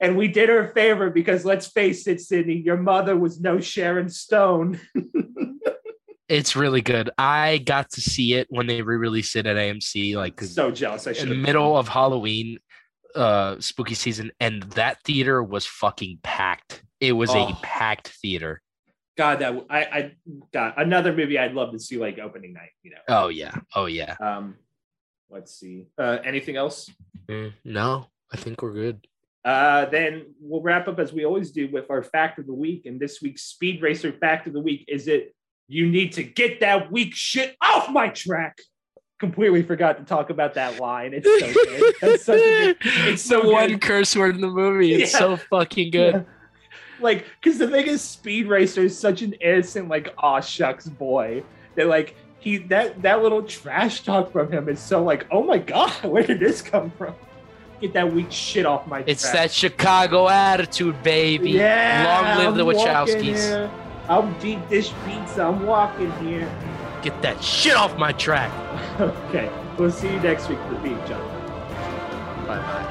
and we did her a favor because let's face it, Sydney, your mother was no Sharon Stone. <laughs> It's really good. I got to see it when they re-released it at AMC, Like so jealous. I in should the middle of Halloween, uh, spooky season, and that theater was fucking packed. It was a Oh. packed theater. God, that I, I got another movie I'd love to see like opening night. You know. Oh yeah, oh yeah. Um, let's see. Uh, anything else? Mm, no, I think we're good. Uh, then we'll wrap up as we always do with our fact of the week. And this week's Speed Racer fact of the week is it you need to get that weak shit off my track. Completely forgot to talk about that line. It's so good. That's such a good. <laughs> It's so the one good. curse word in the movie. It's Yeah. so fucking good. Like, because the thing is, Speed Racer is such an innocent, like, aw shucks boy that like he that that little trash talk from him is so like, oh my god, <laughs> where did this come from? Get that weak shit off my track. It's track. that Chicago attitude, baby. Yeah. Long live the I'm walking Wachowskis. I'm deep dish pizza. I'm walking here. Get that shit off my track. <laughs> okay. We'll see you next week for the beat, John. Bye bye.